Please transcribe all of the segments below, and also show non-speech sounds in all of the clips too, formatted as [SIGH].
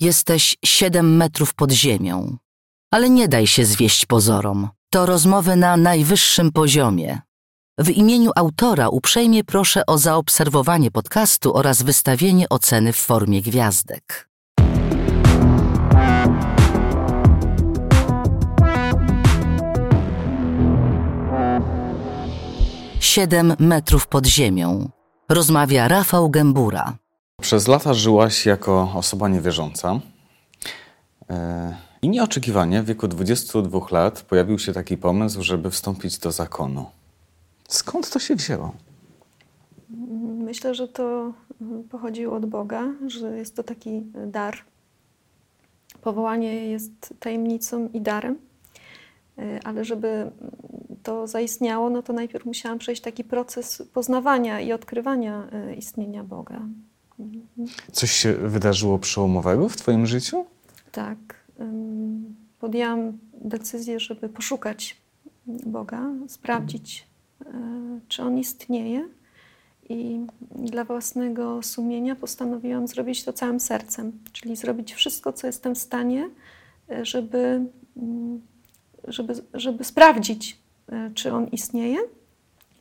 Jesteś siedem metrów pod ziemią. Ale nie daj się zwieść pozorom. To rozmowy na najwyższym poziomie. W imieniu autora uprzejmie proszę o zaobserwowanie podcastu oraz wystawienie oceny w formie gwiazdek. Siedem metrów pod ziemią. Rozmawia Rafał Gębura. Przez lata żyłaś jako osoba niewierząca. E, I nieoczekiwanie w wieku 22 lat pojawił się taki pomysł, żeby wstąpić do zakonu. Skąd to się wzięło? Myślę, że to pochodziło od Boga, że jest to taki dar. Powołanie jest tajemnicą i darem, e, ale żeby to zaistniało, no to najpierw musiałam przejść taki proces poznawania i odkrywania e, istnienia Boga. Coś się wydarzyło przełomowego w Twoim życiu? Tak. Podjęłam decyzję, żeby poszukać Boga, sprawdzić, e, czy On istnieje. I dla własnego sumienia postanowiłam zrobić to całym sercem, czyli zrobić wszystko, co jestem w stanie, e, żeby, mm, żeby, żeby sprawdzić, e, czy On istnieje.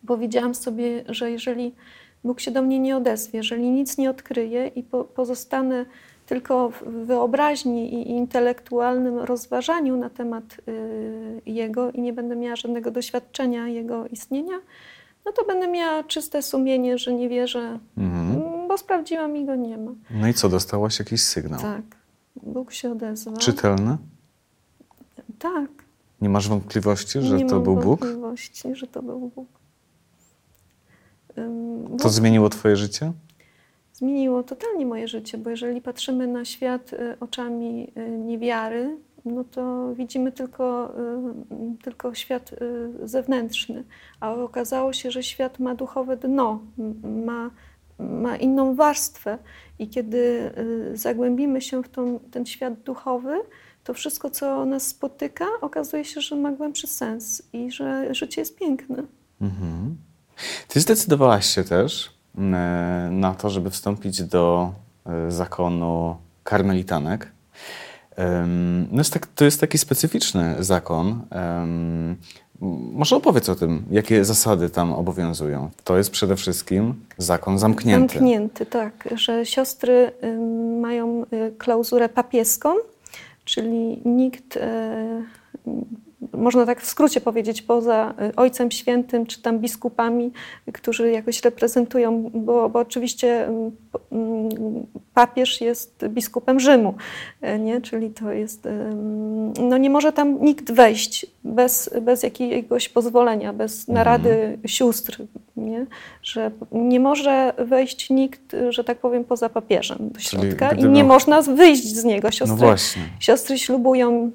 Powiedziałam sobie, że jeżeli Bóg się do mnie nie odezwie, jeżeli nic nie odkryje i po, pozostanę tylko w wyobraźni i intelektualnym rozważaniu na temat y, Jego i nie będę miała żadnego doświadczenia Jego istnienia, no to będę miała czyste sumienie, że nie wierzę, mhm. bo sprawdziłam i Go nie ma. No i co, dostałaś jakiś sygnał? Tak. Bóg się odezwał. Czytelny? Tak. Nie masz wątpliwości, że nie to był Bóg? Nie mam wątpliwości, że to był Bóg. To zmieniło Twoje życie? Zmieniło totalnie moje życie, bo jeżeli patrzymy na świat y, oczami y, niewiary, no to widzimy tylko, y, tylko świat zewnętrzny, a okazało się, że świat ma duchowe dno, ma, ma inną warstwę i kiedy zagłębimy się w tą, ten świat duchowy, to wszystko, co nas spotyka, okazuje się, że ma głębszy sens i że życie jest piękne. Mhm. Ty zdecydowałaś się też mm, e, na to, żeby wstąpić do e, zakonu karmelitanek. No jest tak, to jest taki specyficzny zakon. Może opowiedz o tym, jakie zasady tam obowiązują. To jest przede wszystkim zakon zamknięty. Zamknięty, tak. Że siostry mają y, klauzurę papieską, czyli nikt e, można tak w skrócie powiedzieć, poza y, Ojcem Świętym czy tam biskupami, którzy jakoś reprezentują, bo, bo oczywiście mm, mm, papież jest biskupem Rzymu, y, nie? czyli to jest, no nie może tam nikt wejść bez, bez jakiegoś pozwolenia, bez mhm. narady sióstr, nie? że nie może wejść nikt, że tak powiem, poza papieżem do środka i nie można wyjść z niego. Siostry, no siostry ślubują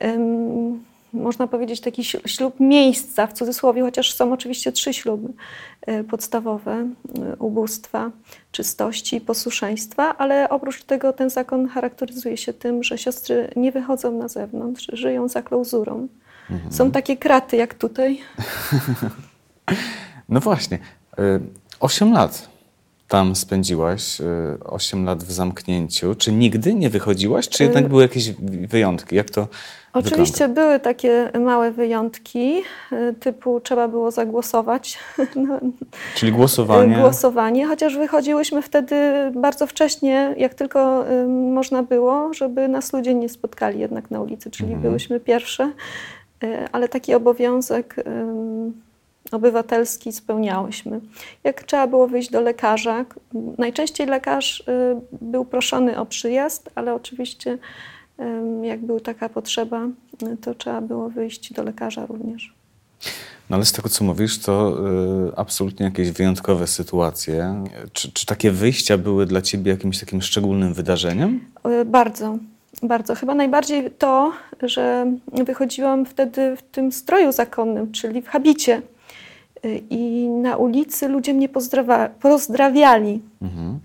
um, można powiedzieć, taki ślub miejsca, w cudzysłowie, chociaż są oczywiście trzy śluby e, podstawowe e, ubóstwa, czystości i posłuszeństwa, ale oprócz tego ten zakon charakteryzuje się tym, że siostry nie wychodzą na zewnątrz, żyją za klauzurą. Mhm. Są takie kraty jak tutaj. [LAUGHS] No właśnie. E, osiem lat tam spędziłaś, osiem lat w zamknięciu. Czy nigdy nie wychodziłaś, czy jednak były jakieś wyjątki? Jak to Oczywiście wygląda? były takie małe wyjątki, y, typu trzeba było zagłosować. [LAUGHS] Czyli głosowanie? Głosowanie, chociaż wychodziłyśmy wtedy bardzo wcześnie, jak tylko y, można było, żeby nas ludzie nie spotkali jednak na ulicy, czyli mhm. byłyśmy pierwsze, y, ale taki obowiązek obywatelski spełniałyśmy. Jak trzeba było wyjść do lekarza, najczęściej lekarz był proszony o przyjazd, ale oczywiście jak była taka potrzeba, to trzeba było wyjść do lekarza również. No ale z tego, co mówisz, to y, absolutnie jakieś wyjątkowe sytuacje. Czy, czy, takie wyjścia były dla ciebie jakimś takim szczególnym wydarzeniem? Y, bardzo, bardzo. Chyba najbardziej to, że wychodziłam wtedy w tym stroju zakonnym, czyli w habicie. Y, I na ulicy ludzie mnie pozdrawiali. Mhm.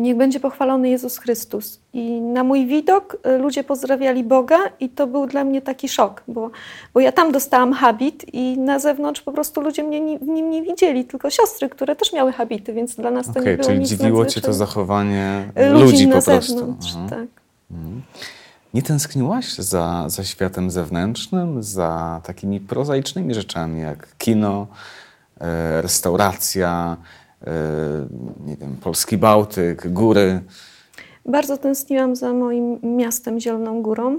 Niech będzie pochwalony Jezus Chrystus. I na mój widok y, ludzie pozdrawiali Boga, i to był dla mnie taki szok, bo, bo ja tam dostałam habit, i na zewnątrz po prostu ludzie mnie w nim nie widzieli, tylko siostry, które też miały habity, więc dla nas to okay, nie było czyli nic dziwiło Cię to zachowanie ludzi, ludzi na po prostu. zewnątrz. Tak. Mhm. Nie tęskniłaś za, za światem zewnętrznym, za takimi prozaicznymi rzeczami jak kino, e, restauracja, nie wiem, polski Bałtyk, góry? Bardzo tęskniłam za moim miastem Zieloną Górą.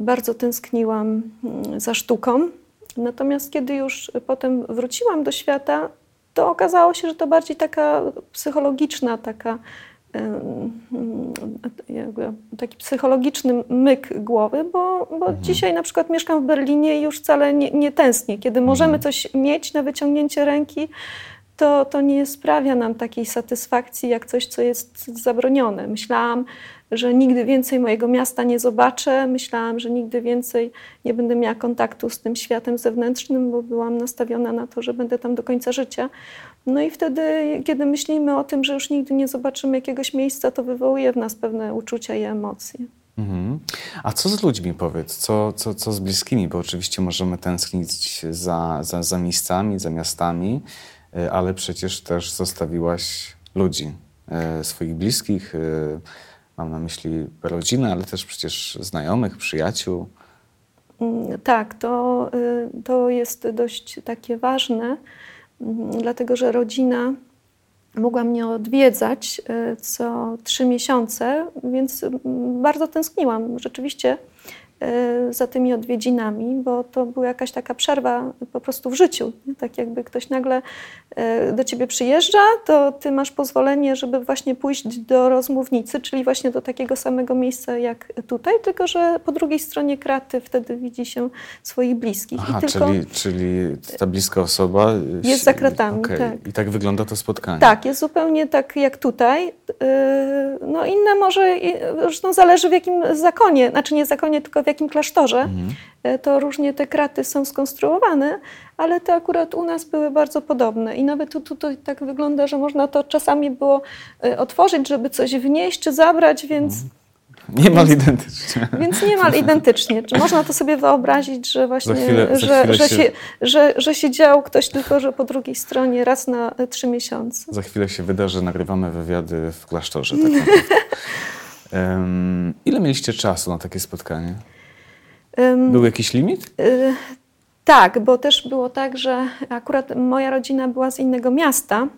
Bardzo tęskniłam mm, za sztuką. Natomiast kiedy już potem wróciłam do świata, to okazało się, że to bardziej taka psychologiczna, taka jakby taki psychologiczny myk głowy, bo, bo mhm. dzisiaj na przykład mieszkam w Berlinie i już wcale nie, nie tęsknię. Kiedy możemy mhm. coś mieć na wyciągnięcie ręki, to, to nie sprawia nam takiej satysfakcji jak coś, co jest zabronione. Myślałam, że nigdy więcej mojego miasta nie zobaczę. Myślałam, że nigdy więcej nie będę miała kontaktu z tym światem zewnętrznym, bo byłam nastawiona na to, że będę tam do końca życia. No i wtedy, kiedy myślimy o tym, że już nigdy nie zobaczymy jakiegoś miejsca, to wywołuje w nas pewne uczucia i emocje. Mhm. A co z ludźmi, powiedz? Co, co, co z bliskimi? Bo oczywiście możemy tęsknić za, za, za miejscami, za miastami, ale przecież też zostawiłaś ludzi, y, swoich bliskich. Y, mam na myśli rodzinę, ale też przecież znajomych, przyjaciół. Mm, tak, to, to jest dość takie ważne dlatego że rodzina mogła mnie odwiedzać e, co trzy miesiące, więc bardzo tęskniłam. Rzeczywiście E, za tymi odwiedzinami, bo to była jakaś taka przerwa po prostu w życiu. Tak jakby ktoś nagle e, do ciebie przyjeżdża, to ty masz pozwolenie, żeby właśnie pójść do rozmównicy, czyli właśnie do takiego samego miejsca jak tutaj, tylko że po drugiej stronie kraty wtedy widzi się swoich bliskich. Aha, czyli, czyli ta bliska osoba jest za kratami. Okay. Tak. I tak wygląda to spotkanie. Tak, jest zupełnie tak jak tutaj. E, no inne może, zresztą zależy w jakim zakonie, znaczy nie zakonie, tylko w jakim klasztorze, mhm. E, to różnie te kraty są skonstruowane, ale te akurat u nas były bardzo podobne. I nawet tu, tutaj tak wygląda, że można to czasami było e, otworzyć, żeby coś wnieść czy zabrać, więc. Mhm. Niemal więc, identycznie. Więc niemal identycznie. Czy można to sobie wyobrazić, że właśnie, chwilę, że, że, się, że, że siedział ktoś tylko, że po drugiej stronie raz na e, trzy miesiące. Za chwilę się wyda, że nagrywamy wywiady w klasztorze. Tak um, [LAUGHS] ile mieliście czasu na takie spotkanie? Był jakiś limit? Y, tak, bo też było tak, że akurat moja rodzina była z innego miasta.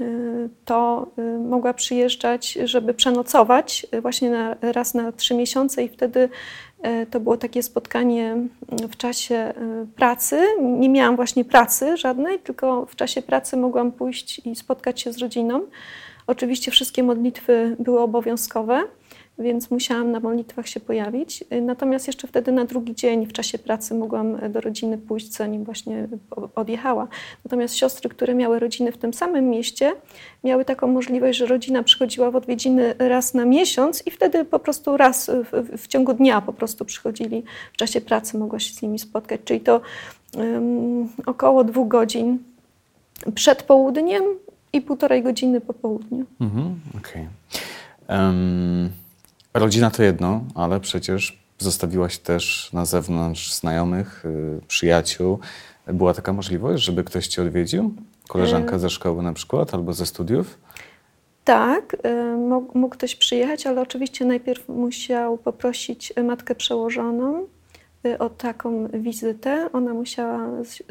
Y, to y, mogła przyjeżdżać, żeby przenocować właśnie na, raz na trzy miesiące, i wtedy to było takie spotkanie w czasie pracy. Nie miałam właśnie pracy żadnej, tylko w czasie pracy mogłam pójść i spotkać się z rodziną. Oczywiście wszystkie modlitwy były obowiązkowe więc musiałam na modlitwach się pojawić. Natomiast jeszcze wtedy na drugi dzień w czasie pracy mogłam do rodziny pójść, zanim właśnie odjechała. Natomiast siostry, które miały rodziny w tym samym mieście, miały taką możliwość, że rodzina przychodziła w odwiedziny raz na miesiąc i wtedy po prostu raz w, w ciągu dnia po prostu przychodzili w czasie pracy, mogła się z nimi spotkać. Czyli to um, około dwóch godzin przed południem i półtorej godziny po południu. Mhm, Okej. Okay. Um... Rodzina to jedno, ale przecież zostawiłaś też na zewnątrz znajomych, y, przyjaciół. Była taka możliwość, żeby ktoś cię odwiedził? Koleżanka e, ze szkoły na przykład albo ze studiów? Tak, y, mógł ktoś przyjechać, ale oczywiście najpierw musiał poprosić matkę przełożoną y, o taką wizytę. Ona musiała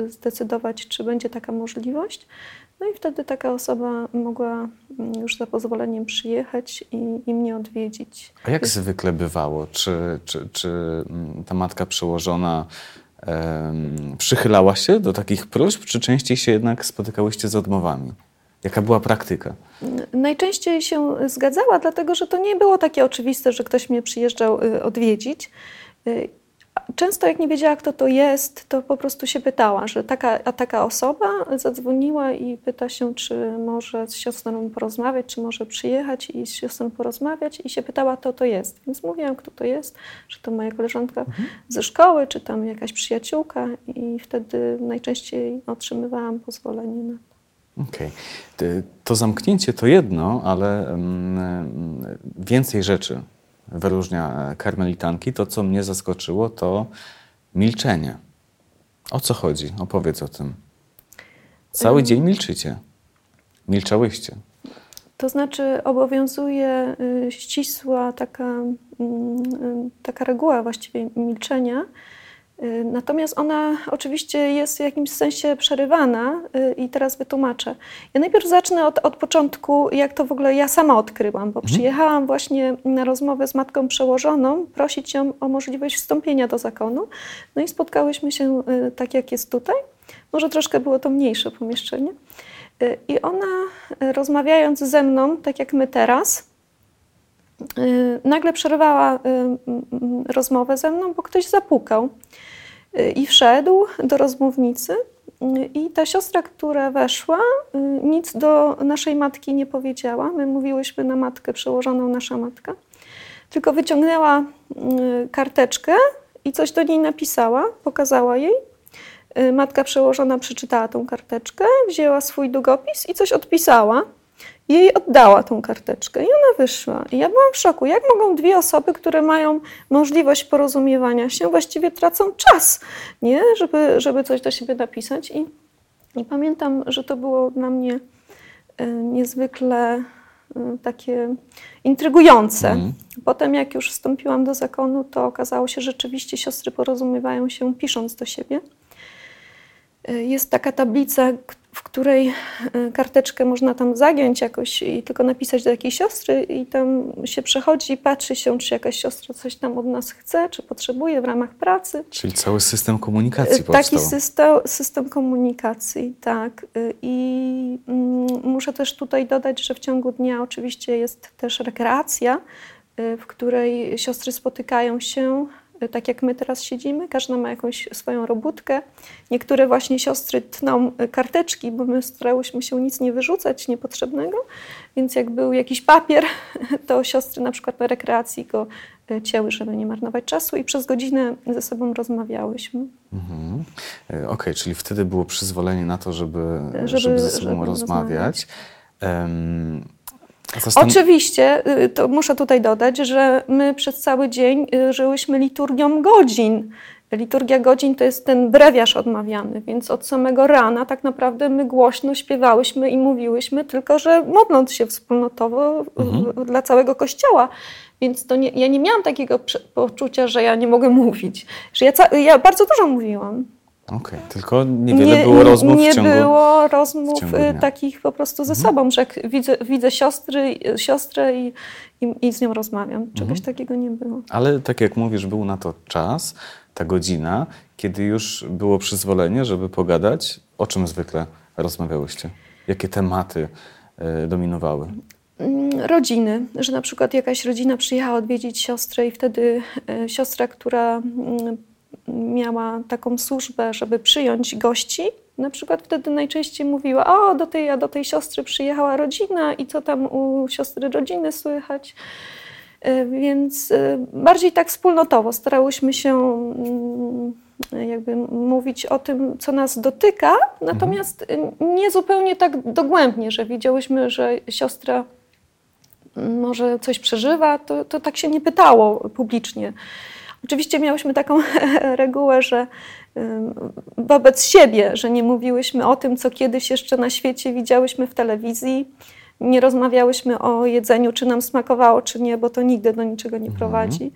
zdecydować, czy będzie taka możliwość. No i wtedy taka osoba mogła mm, już za pozwoleniem przyjechać i, i mnie odwiedzić. A jak zwykle bywało? Czy, czy, czy mm, ta matka przełożona um, przychylała się do takich próśb, czy częściej się jednak spotykałyście z odmowami? Jaka była praktyka? Najczęściej się zgadzała, dlatego że to nie było takie oczywiste, że ktoś mnie przyjeżdżał y, odwiedzić. Często jak nie wiedziała, kto to jest, to po prostu się pytała, że taka, a taka osoba zadzwoniła i pyta się, czy może z siostrą porozmawiać, czy może przyjechać i z siostrą porozmawiać i się pytała, kto to jest. Więc mówiłam, kto to jest, że to moja koleżanka mhm. ze szkoły, czy tam jakaś przyjaciółka i wtedy najczęściej otrzymywałam pozwolenie na to. Okej. Okay. To zamknięcie to jedno, ale um, więcej rzeczy wyróżnia karmelitanki, to co mnie zaskoczyło, to milczenie. O co chodzi? Opowiedz o tym. Cały dzień milczycie. Milczałyście. To znaczy obowiązuje y, ścisła taka mm, taka reguła właściwie milczenia. Y, natomiast ona oczywiście jest w jakimś sensie przerywana y, i teraz wytłumaczę. Ja najpierw zacznę od, od początku, jak to w ogóle ja sama odkryłam, bo mhm. przyjechałam właśnie na rozmowę z matką przełożoną, prosić ją o możliwość wstąpienia do zakonu. No i spotkałyśmy się y, tak, jak jest tutaj. Może troszkę było to mniejsze pomieszczenie. I ona, rozmawiając ze mną, tak jak my teraz, nagle przerwała rozmowę ze mną, bo ktoś zapukał i wszedł do rozmównicy. I ta siostra, która weszła, nic do naszej matki nie powiedziała. My mówiłyśmy na matkę przełożoną, nasza matka. Tylko wyciągnęła karteczkę i coś do niej napisała, pokazała jej. Matka przełożona przeczytała tą karteczkę, wzięła swój długopis i coś odpisała jej oddała tą karteczkę i ona wyszła. I ja byłam w szoku. Jak mogą dwie osoby, które mają możliwość porozumiewania się, właściwie tracą czas, nie? Żeby, żeby coś do siebie napisać. I, I pamiętam, że to było dla mnie y, niezwykle y, takie intrygujące. Mm. Potem, jak już wstąpiłam do zakonu, to okazało się, że rzeczywiście siostry porozumiewają się pisząc do siebie. Y, jest taka tablica, której y, karteczkę można tam zagiąć jakoś i tylko napisać do jakiejś siostry i tam się przechodzi i patrzy się, czy jakaś siostra coś tam od nas chce, czy potrzebuje w ramach pracy. Czyli cały system komunikacji y, powstał. Taki system, system komunikacji, tak. I mm, muszę też tutaj dodać, że w ciągu dnia oczywiście jest też rekreacja, w której siostry spotykają się tak jak my teraz siedzimy, każda ma jakąś swoją robótkę. Niektóre właśnie siostry tną karteczki, bo my starałyśmy się nic nie wyrzucać niepotrzebnego, więc jak był jakiś papier, [LAUGHS] to siostry na przykład na rekreacji go e, cięły, żeby nie marnować czasu i przez godzinę ze sobą rozmawiałyśmy. Mhm. E, okej, okay, czyli wtedy było przyzwolenie na to, żeby, żeby, żeby ze sobą żeby rozmawiać. rozmawiać. Um, Oczywiście, y, to muszę tutaj dodać, że my przez cały dzień y, żyłyśmy liturgią godzin. Liturgia godzin to jest ten brewiarz odmawiany, więc od samego rana tak naprawdę my głośno śpiewałyśmy i mówiłyśmy, tylko że modląc się wspólnotowo mhm. dla całego kościoła. Więc to nie, ja nie miałam takiego poczucia, że ja nie mogę mówić. Że ja, ja bardzo dużo mówiłam. Okej, okay. tylko niewiele nie, było rozmów Nie w ciągu, było rozmów y, takich po prostu ze mhm. sobą, że jak widzę, widzę siostry, siostrę i, i, i z nią rozmawiam. Czegoś mhm. takiego nie było. Ale tak jak mówisz, był na to czas, ta godzina, kiedy już było przyzwolenie, żeby pogadać. O czym zwykle rozmawiałyście? Jakie tematy y, dominowały? Mm, rodziny, że na przykład jakaś rodzina przyjechała odwiedzić siostrę i wtedy y, siostra, która mm, miała taką służbę, żeby przyjąć gości, na przykład wtedy najczęściej mówiła, o do tej, a do tej siostry przyjechała rodzina i co tam u siostry rodziny słychać. E, więc e, bardziej tak wspólnotowo starałyśmy się mm, jakby mówić o tym, co nas dotyka, natomiast nie zupełnie tak dogłębnie, że widziałyśmy, że siostra może coś przeżywa, to, to tak się nie pytało publicznie. Oczywiście miałyśmy taką [LAUGHS] regułę, że wobec siebie, że nie mówiłyśmy o tym, co kiedyś jeszcze na świecie widziałyśmy w telewizji. Nie rozmawiałyśmy o jedzeniu, czy nam smakowało, czy nie, bo to nigdy do niczego nie mhm. prowadzi.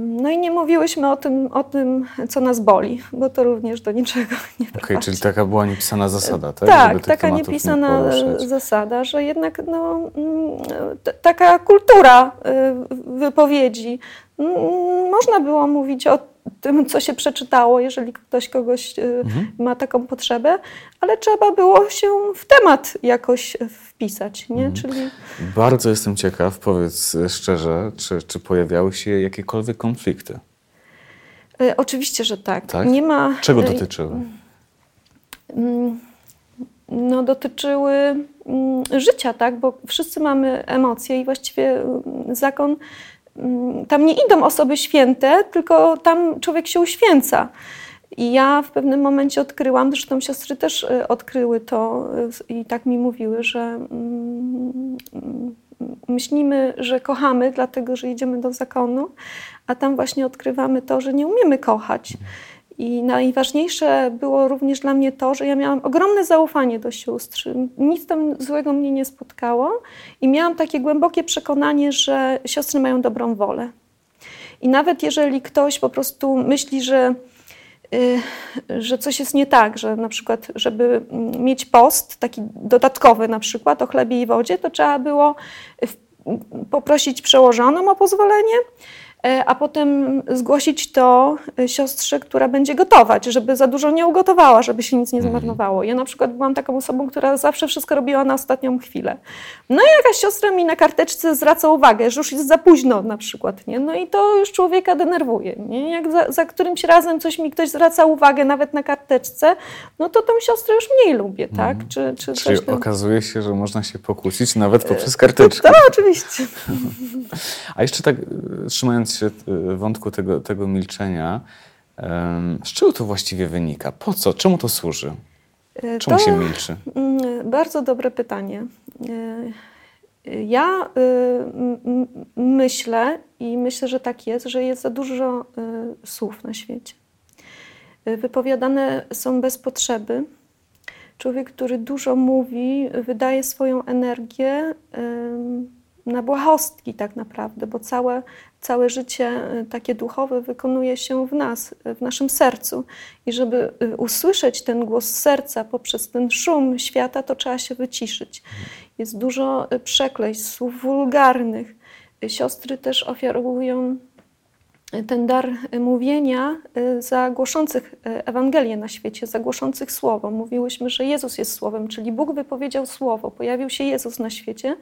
No i nie mówiłyśmy o tym, o tym, co nas boli, bo to również do niczego [LAUGHS] nie prowadzi. Okej, okay, czyli taka była niepisana zasada, tak? Tak, taka niepisana nie zasada, że jednak no, mm, taka kultura y, wypowiedzi. Można było mówić o tym, co się przeczytało, jeżeli ktoś kogoś y, mhm. ma taką potrzebę, ale trzeba było się w temat jakoś wpisać, nie? Mhm. Czyli... Bardzo jestem ciekaw, powiedz szczerze, czy, czy pojawiały się jakiekolwiek konflikty? Y, oczywiście, że tak. tak? Nie ma... Czego y, dotyczyły? Mm, no, dotyczyły mm, życia, tak? Bo wszyscy mamy emocje i właściwie mm, zakon Mm, tam nie idą osoby święte, tylko tam człowiek się uświęca. I ja w pewnym momencie odkryłam, zresztą siostry też y, odkryły to y, i tak mi mówiły, że mm, myślimy, że kochamy, dlatego że idziemy do zakonu, a tam właśnie odkrywamy to, że nie umiemy kochać. I najważniejsze było również dla mnie to, że ja miałam ogromne zaufanie do sióstr. Nic tam złego mnie nie spotkało i miałam takie głębokie przekonanie, że siostry mają dobrą wolę. I nawet jeżeli ktoś po prostu myśli, że Y, że coś jest nie tak, że na przykład, żeby mieć post taki dodatkowy na przykład o chlebie i wodzie, to trzeba było poprosić przełożoną o pozwolenie, a potem zgłosić to e, siostrze, która będzie gotować, żeby za dużo nie ugotowała, żeby się nic nie mhm. zmarnowało. Ja na przykład byłam taką osobą, która zawsze wszystko robiła na ostatnią chwilę. No i jakaś siostra mi na karteczce zwraca uwagę, że już jest za późno na przykład, nie? No i to już człowieka denerwuje, nie? Jak za, za którymś razem coś mi ktoś zwraca uwagę, nawet na karteczce, no to tą siostrę już mniej lubię, tak? Mhm. Czy, czy Czyli okazuje się, że można się pokłócić nawet poprzez karteczkę. To, to oczywiście. [LAUGHS] A jeszcze tak trzymając się y, wątku tego, tego milczenia, z czego to właściwie wynika? Po co? Czemu to służy? E, Czemu to, się milczy? Mm, bardzo dobre pytanie. E, ja myślę i myślę, że tak jest, że jest za dużo słów na świecie. Wypowiadane są bez potrzeby. Człowiek, który dużo mówi, wydaje swoją energię na błahostki tak naprawdę, bo całe, całe życie y, takie duchowe wykonuje się w nas, w naszym sercu. I żeby y, usłyszeć ten głos serca poprzez ten szum świata, to trzeba się wyciszyć. Jest dużo y, przekleństw, słów wulgarnych. Siostry też ofiarują ten dar mówienia za głoszących Ewangelię na świecie, za głoszących Słowo. Mówiłyśmy, że Jezus jest Słowem, czyli Bóg wypowiedział Słowo, pojawił się Jezus na świecie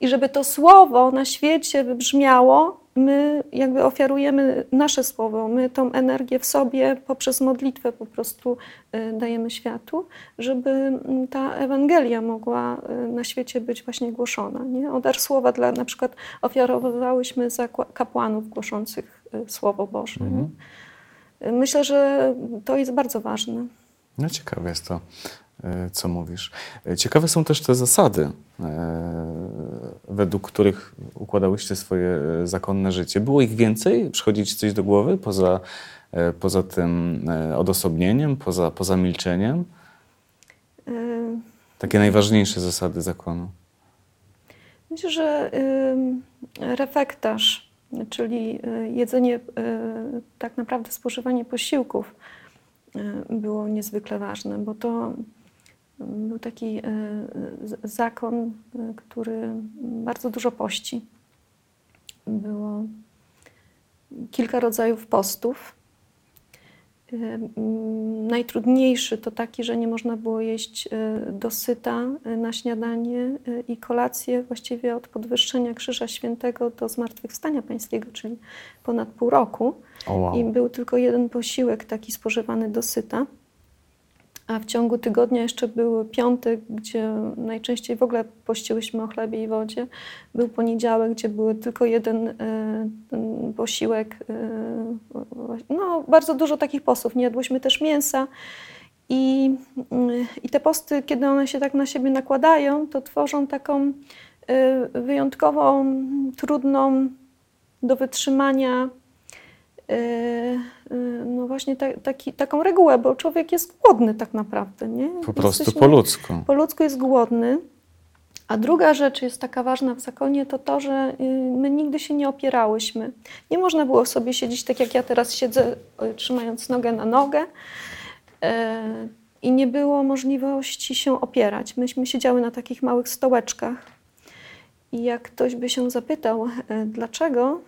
i żeby to słowo na świecie wybrzmiało, my jakby ofiarujemy nasze słowo, my tą energię w sobie poprzez modlitwę po prostu y, dajemy światu, żeby mm, ta Ewangelia mogła y, na świecie być właśnie głoszona. Nie? O dar słowa dla, na przykład ofiarowałyśmy za kapłanów głoszących y, Słowo Boże. Mhm. Myślę, że to jest bardzo ważne. No ciekawe jest to. E, co mówisz. E, ciekawe są też te zasady, e, według których układałyście swoje zakonne życie. Było ich więcej? Przychodzi ci coś do głowy poza, poza tym odosobnieniem, poza, poza milczeniem? Takie najważniejsze zasady zakonu. Myślę, że refektarz, czyli jedzenie, tak naprawdę spożywanie posiłków było niezwykle ważne, bo to był taki e, zakon, e, który bardzo dużo pości. Było kilka rodzajów postów. E, najtrudniejszy to taki, że nie można było jeść dosyta na śniadanie i kolację właściwie od podwyższenia Krzyża Świętego do Zmartwychwstania Pańskiego, czyli ponad pół roku. Oh wow. I był tylko jeden posiłek taki spożywany dosyta. A w ciągu tygodnia jeszcze był piątek, gdzie najczęściej w ogóle pościłyśmy o chlebie i wodzie. Był poniedziałek, gdzie był tylko jeden e, posiłek. E, no, bardzo dużo takich postów. Nie jadłyśmy też mięsa. I, I te posty, kiedy one się tak na siebie nakładają, to tworzą taką e, wyjątkową, trudną do wytrzymania no właśnie ta, taki, taką regułę, bo człowiek jest głodny tak naprawdę. Nie? Po prostu Jesteśmy, po ludzku. Po ludzku jest głodny. A druga rzecz jest taka ważna w zakonie, to to, że y, my nigdy się nie opierałyśmy. Nie można było sobie siedzieć tak jak ja teraz siedzę, trzymając nogę na nogę. E, I nie było możliwości się opierać. Myśmy siedziały na takich małych stołeczkach. I jak ktoś by się zapytał, e, dlaczego,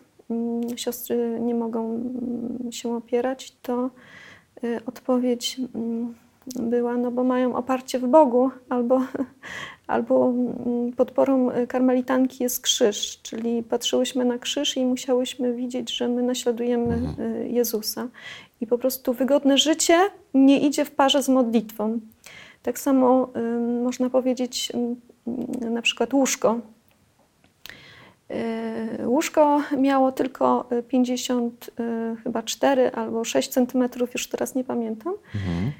siostry nie mogą mm, się opierać, to y, odpowiedź mm, była, no bo mają oparcie w Bogu, albo, [LAUGHS] albo podporą karmelitanki jest krzyż, czyli patrzyłyśmy na krzyż i musiałyśmy widzieć, że my naśladujemy mhm. Y, Jezusa. I po prostu wygodne życie nie idzie w parze z modlitwą. Tak samo y, można powiedzieć na przykład łóżko. E, łóżko miało tylko 50, e, e, chyba 4 albo 6 centymetrów, już teraz nie pamiętam. Mhm.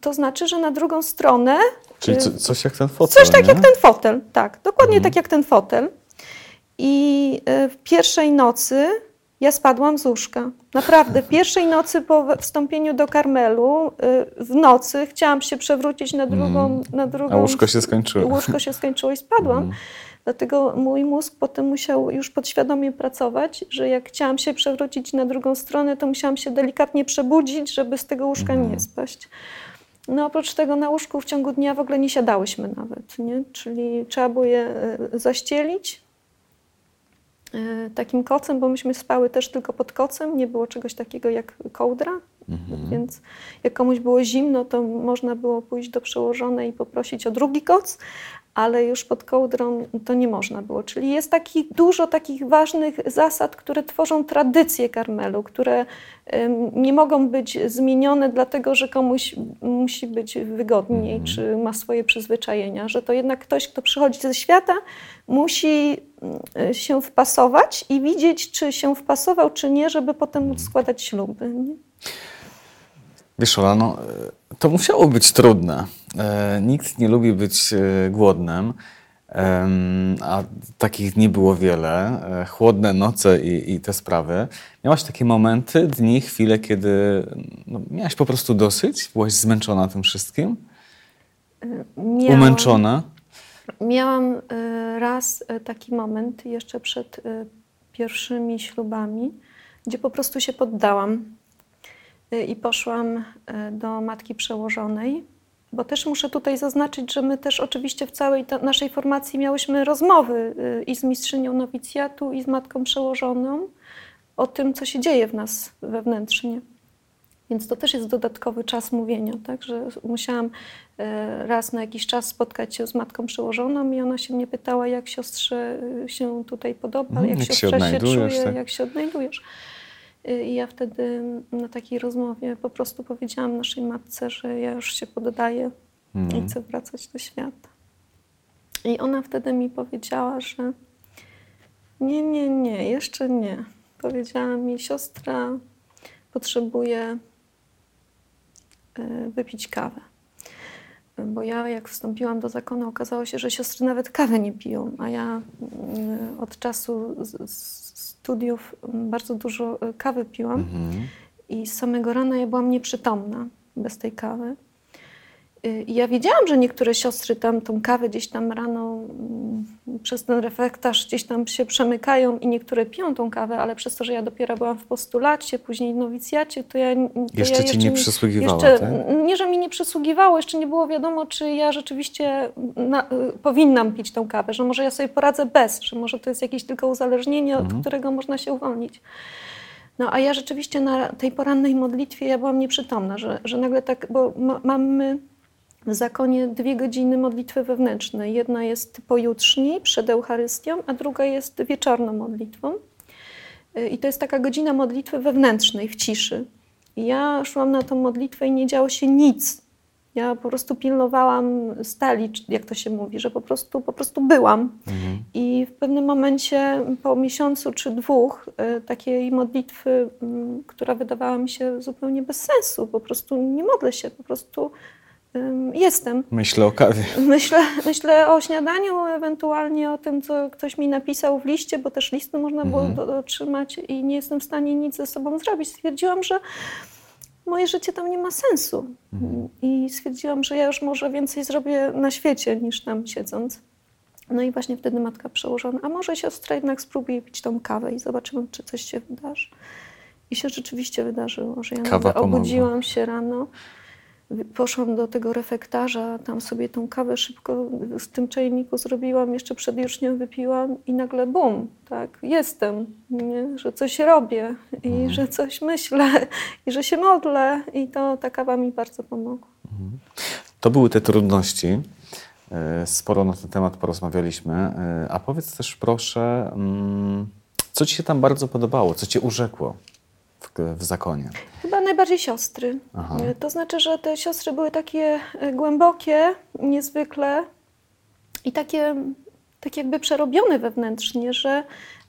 To znaczy, że na drugą stronę. Czyli co, coś jak ten fotel. Coś tak nie? jak ten fotel, tak, dokładnie mhm. tak jak ten fotel. I w pierwszej nocy ja spadłam z łóżka. Naprawdę, w pierwszej nocy po wstąpieniu do Karmelu, w nocy chciałam się przewrócić na drugą. Mm. Na drugą A łóżko się skończyło. Łóżko się skończyło i spadłam. Mm Dlatego mój mózg potem musiał już podświadomie pracować, że jak chciałam się przewrócić na drugą stronę, to musiałam się delikatnie przebudzić, żeby z tego łóżka Mhm. nie spaść. No oprócz tego na łóżku w ciągu dnia w ogóle nie siadałyśmy nawet, nie? czyli trzeba było je e, zaścielić e, takim kocem, bo myśmy spały też tylko pod kocem, nie było czegoś takiego jak kołdra, Mhm. więc jak komuś było zimno, to można było pójść do przełożonej i poprosić o drugi koc, ale już pod kołdrą to nie można było. Czyli jest taki, dużo takich ważnych zasad, które tworzą tradycję karmelu, które nie mogą być zmienione dlatego, że komuś musi być wygodniej, czy ma swoje przyzwyczajenia, że to jednak ktoś, kto przychodzi ze świata, musi mm, się wpasować i widzieć, czy się wpasował, czy nie, żeby potem móc składać śluby. Nie? Wiesz, Ola, no, e, to musiało być trudne. E, nikt nie lubi być e, głodnym, em, a takich dni było wiele. E, chłodne noce i, i te sprawy. Miałaś takie momenty, dni, chwile, kiedy no, miałaś po prostu dosyć? Byłaś zmęczona tym wszystkim? Miałam- Umęczona? Miałam y, raz taki moment jeszcze przed pierwszymi ślubami, gdzie po prostu się poddałam i poszłam y, do matki przełożonej. Bo też muszę tutaj zaznaczyć, że my też oczywiście w całej naszej formacji miałyśmy rozmowy y, i z mistrzynią nowicjatu, i z matką przełożoną o tym, co się dzieje w nas wewnętrznie. Więc to też jest dodatkowy czas mówienia, tak? Że musiałam raz na jakiś czas spotkać się z matką przełożoną i ona się mnie pytała, jak siostrze y, się tutaj podoba, Mhm, jak, jak się siostra się, odnajdujesz, czuje, tak? jak się odnajdujesz. Y, I ja wtedy na takiej rozmowie po prostu powiedziałam naszej matce, że ja już się poddaję Mhm. i chcę wracać do świata. I ona wtedy mi powiedziała, że nie, nie, nie, jeszcze nie. Powiedziała mi, siostra potrzebuje e, wypić kawę. Bo ja, jak wstąpiłam do zakonu, okazało się, że siostry nawet kawę nie piją, a ja mm, od czasu z- z- studiów mm, bardzo dużo e, kawy piłam Mhm. i z samego rana ja byłam nieprzytomna bez tej kawy. Y, I ja wiedziałam, że niektóre siostry tam tą kawę gdzieś tam rano mm, przez ten reflektarz gdzieś tam się przemykają i niektóre piją tą kawę, ale przez to, że ja dopiero byłam w postulacie, później w nowicjacie, to ja... To Jeszcze ja ci nie przysługiwała, jeszcze, tak? Nie, że mi nie przysługiwało, jeszcze nie było wiadomo, czy ja rzeczywiście na, y, powinnam pić tą kawę, że może ja sobie poradzę bez, że może to jest jakieś tylko uzależnienie, Mhm. od którego można się uwolnić. No a ja rzeczywiście na tej porannej modlitwie ja byłam nieprzytomna, że, że nagle tak, bo ma, mamy w zakonie dwie godziny modlitwy wewnętrznej. Jedna jest pojutrzni, przed Eucharystią, a druga jest wieczorną modlitwą. Y, I to jest taka godzina modlitwy wewnętrznej, w ciszy. I ja szłam na tą modlitwę i nie działo się nic. Ja po prostu pilnowałam stali, jak to się mówi, że po prostu, po prostu byłam. Mhm. I w pewnym momencie, po miesiącu czy dwóch e, takiej modlitwy, m, która wydawała mi się zupełnie bez sensu, po prostu nie modlę się, po prostu jestem. Myślę o kawie. Myślę, myślę o śniadaniu, ewentualnie o tym, co ktoś mi napisał w liście, bo też listy można było Mhm. i nie jestem w stanie nic ze sobą zrobić. Stwierdziłam, że moje życie tam nie ma sensu. I stwierdziłam, że ja już może więcej zrobię na świecie niż tam siedząc. No i właśnie wtedy matka przełożona, a może siostra jednak spróbuje pić tą kawę i zobaczymy, czy coś się wydarzy. I się rzeczywiście wydarzyło, że ja Kawa obudziłam się rano, poszłam do tego refektarza, tam sobie tą kawę szybko w tym czajniku zrobiłam, jeszcze przed jucznią wypiłam i nagle bum, tak, jestem, nie? że coś robię i Mhm. że coś myślę i że się modlę i to ta kawa mi bardzo pomogła. To były te trudności. E, Sporo na ten temat porozmawialiśmy. E, A powiedz też proszę, mm, co ci się tam bardzo podobało, co cię urzekło w, w zakonie? Chyba najbardziej siostry. Aha. Y, To znaczy, że te siostry były takie y, głębokie, niezwykle i takie, tak jakby przerobione wewnętrznie, że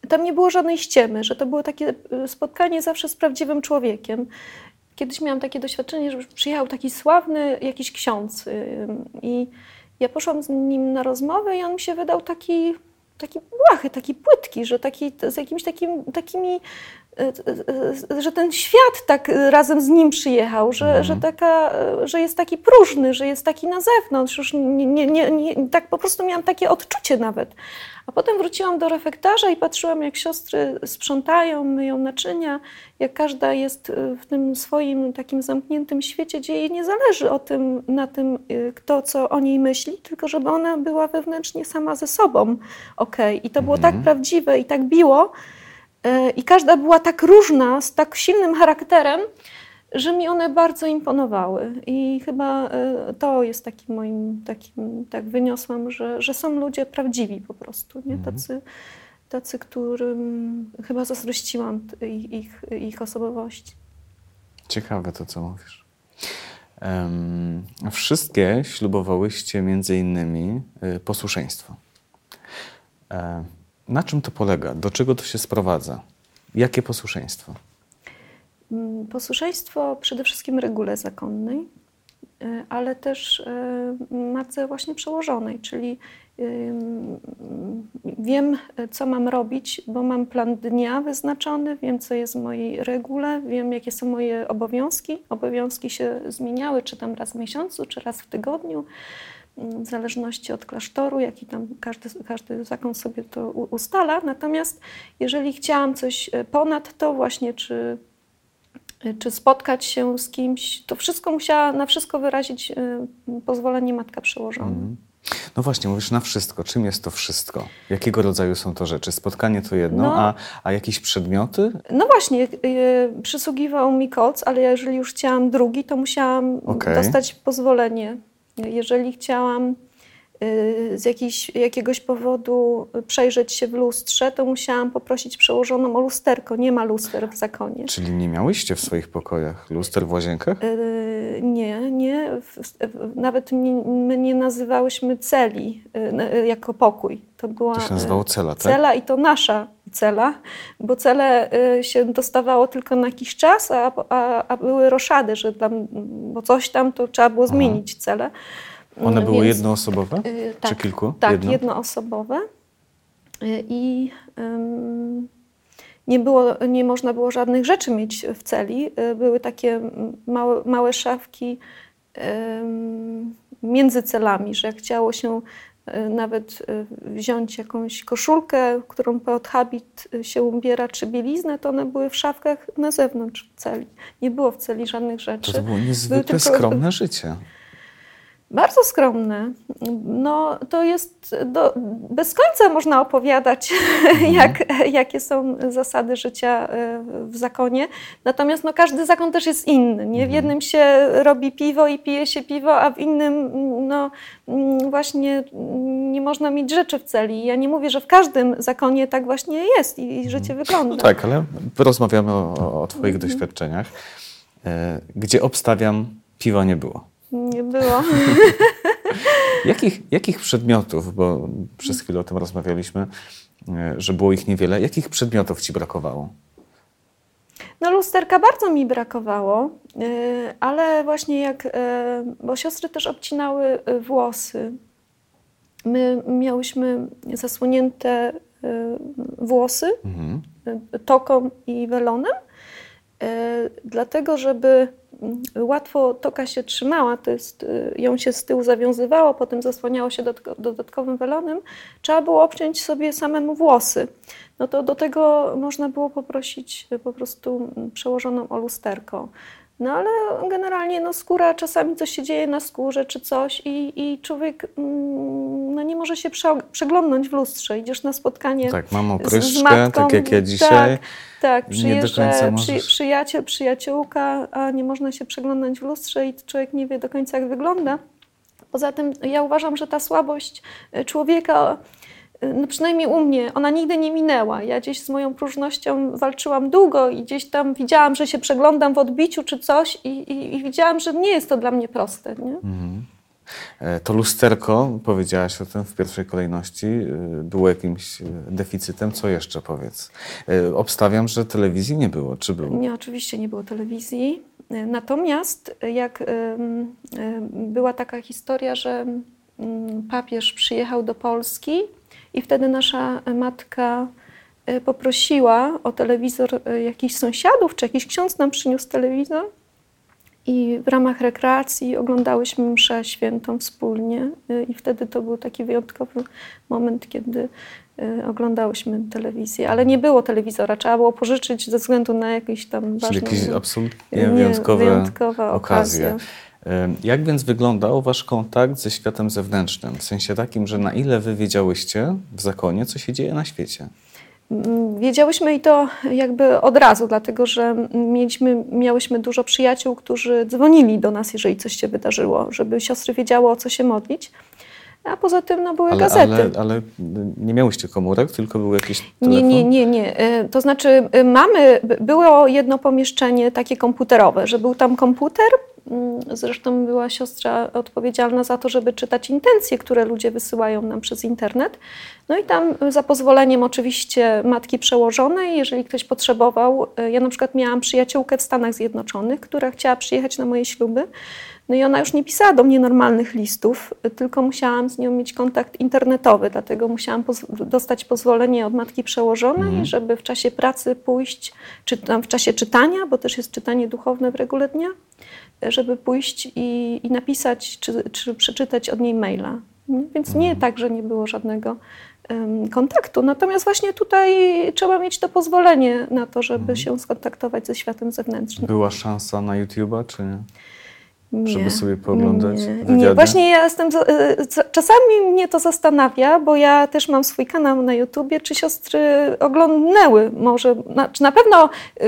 tam nie było żadnej ściemy, że to było takie y, spotkanie zawsze z prawdziwym człowiekiem. Kiedyś miałam takie doświadczenie, że przyjechał taki sławny jakiś ksiądz y, i ja poszłam z nim na rozmowę i on mi się wydał taki, taki błahy, taki płytki, że taki z jakimiś takim, takimi że ten świat tak razem z nim przyjechał, że, mhm. że, taka, że jest taki próżny, że jest taki na zewnątrz. Już nie, nie, nie, nie, tak po prostu miałam takie odczucie nawet. A potem wróciłam do refektarza i patrzyłam, jak siostry sprzątają, myją naczynia, jak każda jest w tym swoim takim zamkniętym świecie, gdzie jej nie zależy o tym, na tym, kto co o niej myśli, tylko żeby ona była wewnętrznie sama ze sobą ok. I to było tak mhm. tak prawdziwe i tak biło, I każda była tak różna, z tak silnym charakterem, że mi one bardzo imponowały. I chyba e, to jest takim moim, takim, tak wyniosłam, że, że są ludzie prawdziwi po prostu, nie? Mhm. Tacy, tacy, którym chyba zazdrościłam ich, ich, ich osobowości. Ciekawe to, co mówisz. Um, wszystkie ślubowałyście między innymi y, posłuszeństwo. Na czym to polega? Do czego to się sprowadza? Jakie posłuszeństwo? Mm, posłuszeństwo przede wszystkim regule zakonnej, e, ale też e, matce właśnie przełożonej, czyli wiem, co mam robić, bo mam plan dnia wyznaczony, wiem, co jest w mojej regule, wiem, jakie są moje obowiązki. Obowiązki się zmieniały, czy tam raz w miesiącu, czy raz w tygodniu w zależności od klasztoru, jaki tam każdy, każdy zakon sobie to ustala. Natomiast jeżeli chciałam coś e, ponad to, właśnie czy, e, czy spotkać się z kimś, to wszystko musiała na wszystko wyrazić e, pozwolenie matka przełożona. Mm. No właśnie, mówisz na wszystko. Czym jest to wszystko? Jakiego rodzaju są to rzeczy? Spotkanie to jedno, no, a, a jakieś przedmioty? No właśnie, yy, przysługiwał mi koc, ale jeżeli już chciałam drugi, to musiałam okay. dostać pozwolenie jeżeli chciałam y, z jakiś, jakiegoś powodu przejrzeć się w lustrze, to musiałam poprosić przełożoną o lusterko. Nie ma luster w zakonie. Czyli nie miałyście w swoich pokojach luster w łazienkach? Yy, nie, nie. Nawet my nie nazywałyśmy celi yy, jako pokój. To, była, to się nazywało cela, tak? Cela i to nasza cela, bo cele y, się dostawało tylko na jakiś czas, a, a, a były roszady, że tam, bo coś tam to trzeba było zmienić Aha. cele. One były Więc, jednoosobowe? Yy, tak, czy kilku? Tak, Jedno? jednoosobowe. Y, I nie, było, nie można było żadnych rzeczy mieć w celi. Y, były takie małe, małe szafki między celami, że jak chciało się nawet y, wziąć jakąś koszulkę, którą pod habit y, się ubiera, czy bieliznę, to one były w szafkach na zewnątrz celi. Nie było w celi żadnych rzeczy. To, to było niezwykle tylko... skromne życie. Bardzo skromne. No, to jest do, bez końca można opowiadać, mhm. jak, jakie są zasady życia e, w zakonie. Natomiast no, każdy zakon też jest inny. Nie? W mhm. jednym się robi piwo i pije się piwo, a w innym no, właśnie nie można mieć rzeczy w celi. Ja nie mówię, że w każdym zakonie tak właśnie jest i, i życie mhm. wygląda. No tak, ale porozmawiamy o, o Twoich doświadczeniach, e, gdzie obstawiam, piwa nie było. Nie było. [LAUGHS] jakich, jakich przedmiotów, bo przez chwilę o tym rozmawialiśmy, e, że było ich niewiele, jakich przedmiotów ci brakowało? No lusterka bardzo mi brakowało, e, ale właśnie jak, e, bo siostry też obcinały włosy. My miałyśmy zasłonięte włosy mhm. toką i welonem, dlatego żeby łatwo toka się trzymała, to jest, y, ją się z tyłu zawiązywało, potem zasłaniało się dodatkowym welonem, trzeba było obciąć sobie samemu włosy. No to do tego można było poprosić po prostu przełożoną o lusterko. No ale generalnie no, skóra, czasami coś się dzieje na skórze czy coś i, i człowiek mm, no, nie może się przeglądnąć w lustrze. Idziesz na spotkanie tak, mam opryszkę, z, matką. tak jak ja dzisiaj. Tak, tak przyjeżdża przy, przyjaciel, przyjaciółka, a nie można się przeglądać w lustrze i człowiek nie wie do końca jak wygląda. Poza tym ja uważam, że ta słabość e, człowieka no przynajmniej u mnie, ona nigdy nie minęła. Ja gdzieś z moją próżnością walczyłam długo i gdzieś tam widziałam, że się przeglądam w odbiciu czy coś i, i, i widziałam, że nie jest to dla mnie proste. Nie? Mhm. E, to lusterko, powiedziałaś o tym w pierwszej kolejności, e, było jakimś e, deficytem. Co jeszcze powiedz? Obstawiam, że telewizji nie było, czy było? Nie, oczywiście nie było telewizji. Natomiast jak była taka historia, że papież przyjechał do Polski i wtedy nasza matka y, poprosiła o telewizor y, jakichś sąsiadów, czy jakiś ksiądz nam przyniósł telewizor. I w ramach rekreacji oglądałyśmy mszę świętą wspólnie. I wtedy to był taki wyjątkowy moment, kiedy oglądałyśmy telewizję. Ale nie było telewizora, trzeba było pożyczyć ze względu na jakieś tam Czyli jakieś absolutnie wyjątkowe wyjątkowa okazje. Jak więc wyglądał wasz kontakt ze światem zewnętrznym? W sensie takim, że na ile wy wiedziałyście w zakonie, co się dzieje na świecie? Mm, wiedziałyśmy i to jakby od razu, dlatego że mieliśmy, miałyśmy dużo przyjaciół, którzy dzwonili do nas, jeżeli coś się wydarzyło, żeby siostry wiedziały, o co się modlić. A poza tym no, były ale, gazety. Ale, ale nie miałyście komórek, tylko były jakieś telefon? Nie, nie, nie, nie. E, to znaczy y, mamy, było jedno pomieszczenie takie komputerowe, że był tam komputer, zresztą była siostra odpowiedzialna za to, żeby czytać intencje, które ludzie wysyłają nam przez internet. No i tam za pozwoleniem oczywiście matki przełożonej, jeżeli ktoś potrzebował. E, ja na przykład miałam przyjaciółkę w Stanach Zjednoczonych, która chciała przyjechać na moje śluby. No i ona już nie pisała do mnie normalnych listów, tylko musiałam z nią mieć kontakt internetowy, dlatego musiałam poz dostać pozwolenie od matki przełożonej, mhm. żeby w czasie pracy pójść, czy tam w czasie czytania, bo też jest czytanie duchowne w regule dnia, żeby pójść i, i napisać, czy, czy przeczytać od niej maila. Więc nie mhm. tak, że nie było żadnego kontaktu. Natomiast właśnie tutaj trzeba mieć to pozwolenie na to, żeby mhm. się skontaktować ze światem zewnętrznym. Była szansa na YouTube'a, czy nie? Nie, żeby sobie pooglądać nie, nie, właśnie ja jestem. Y, czasami mnie to zastanawia, bo ja też mam swój kanał na YouTubie. Czy siostry oglądnęły? Może, na, czy na pewno y,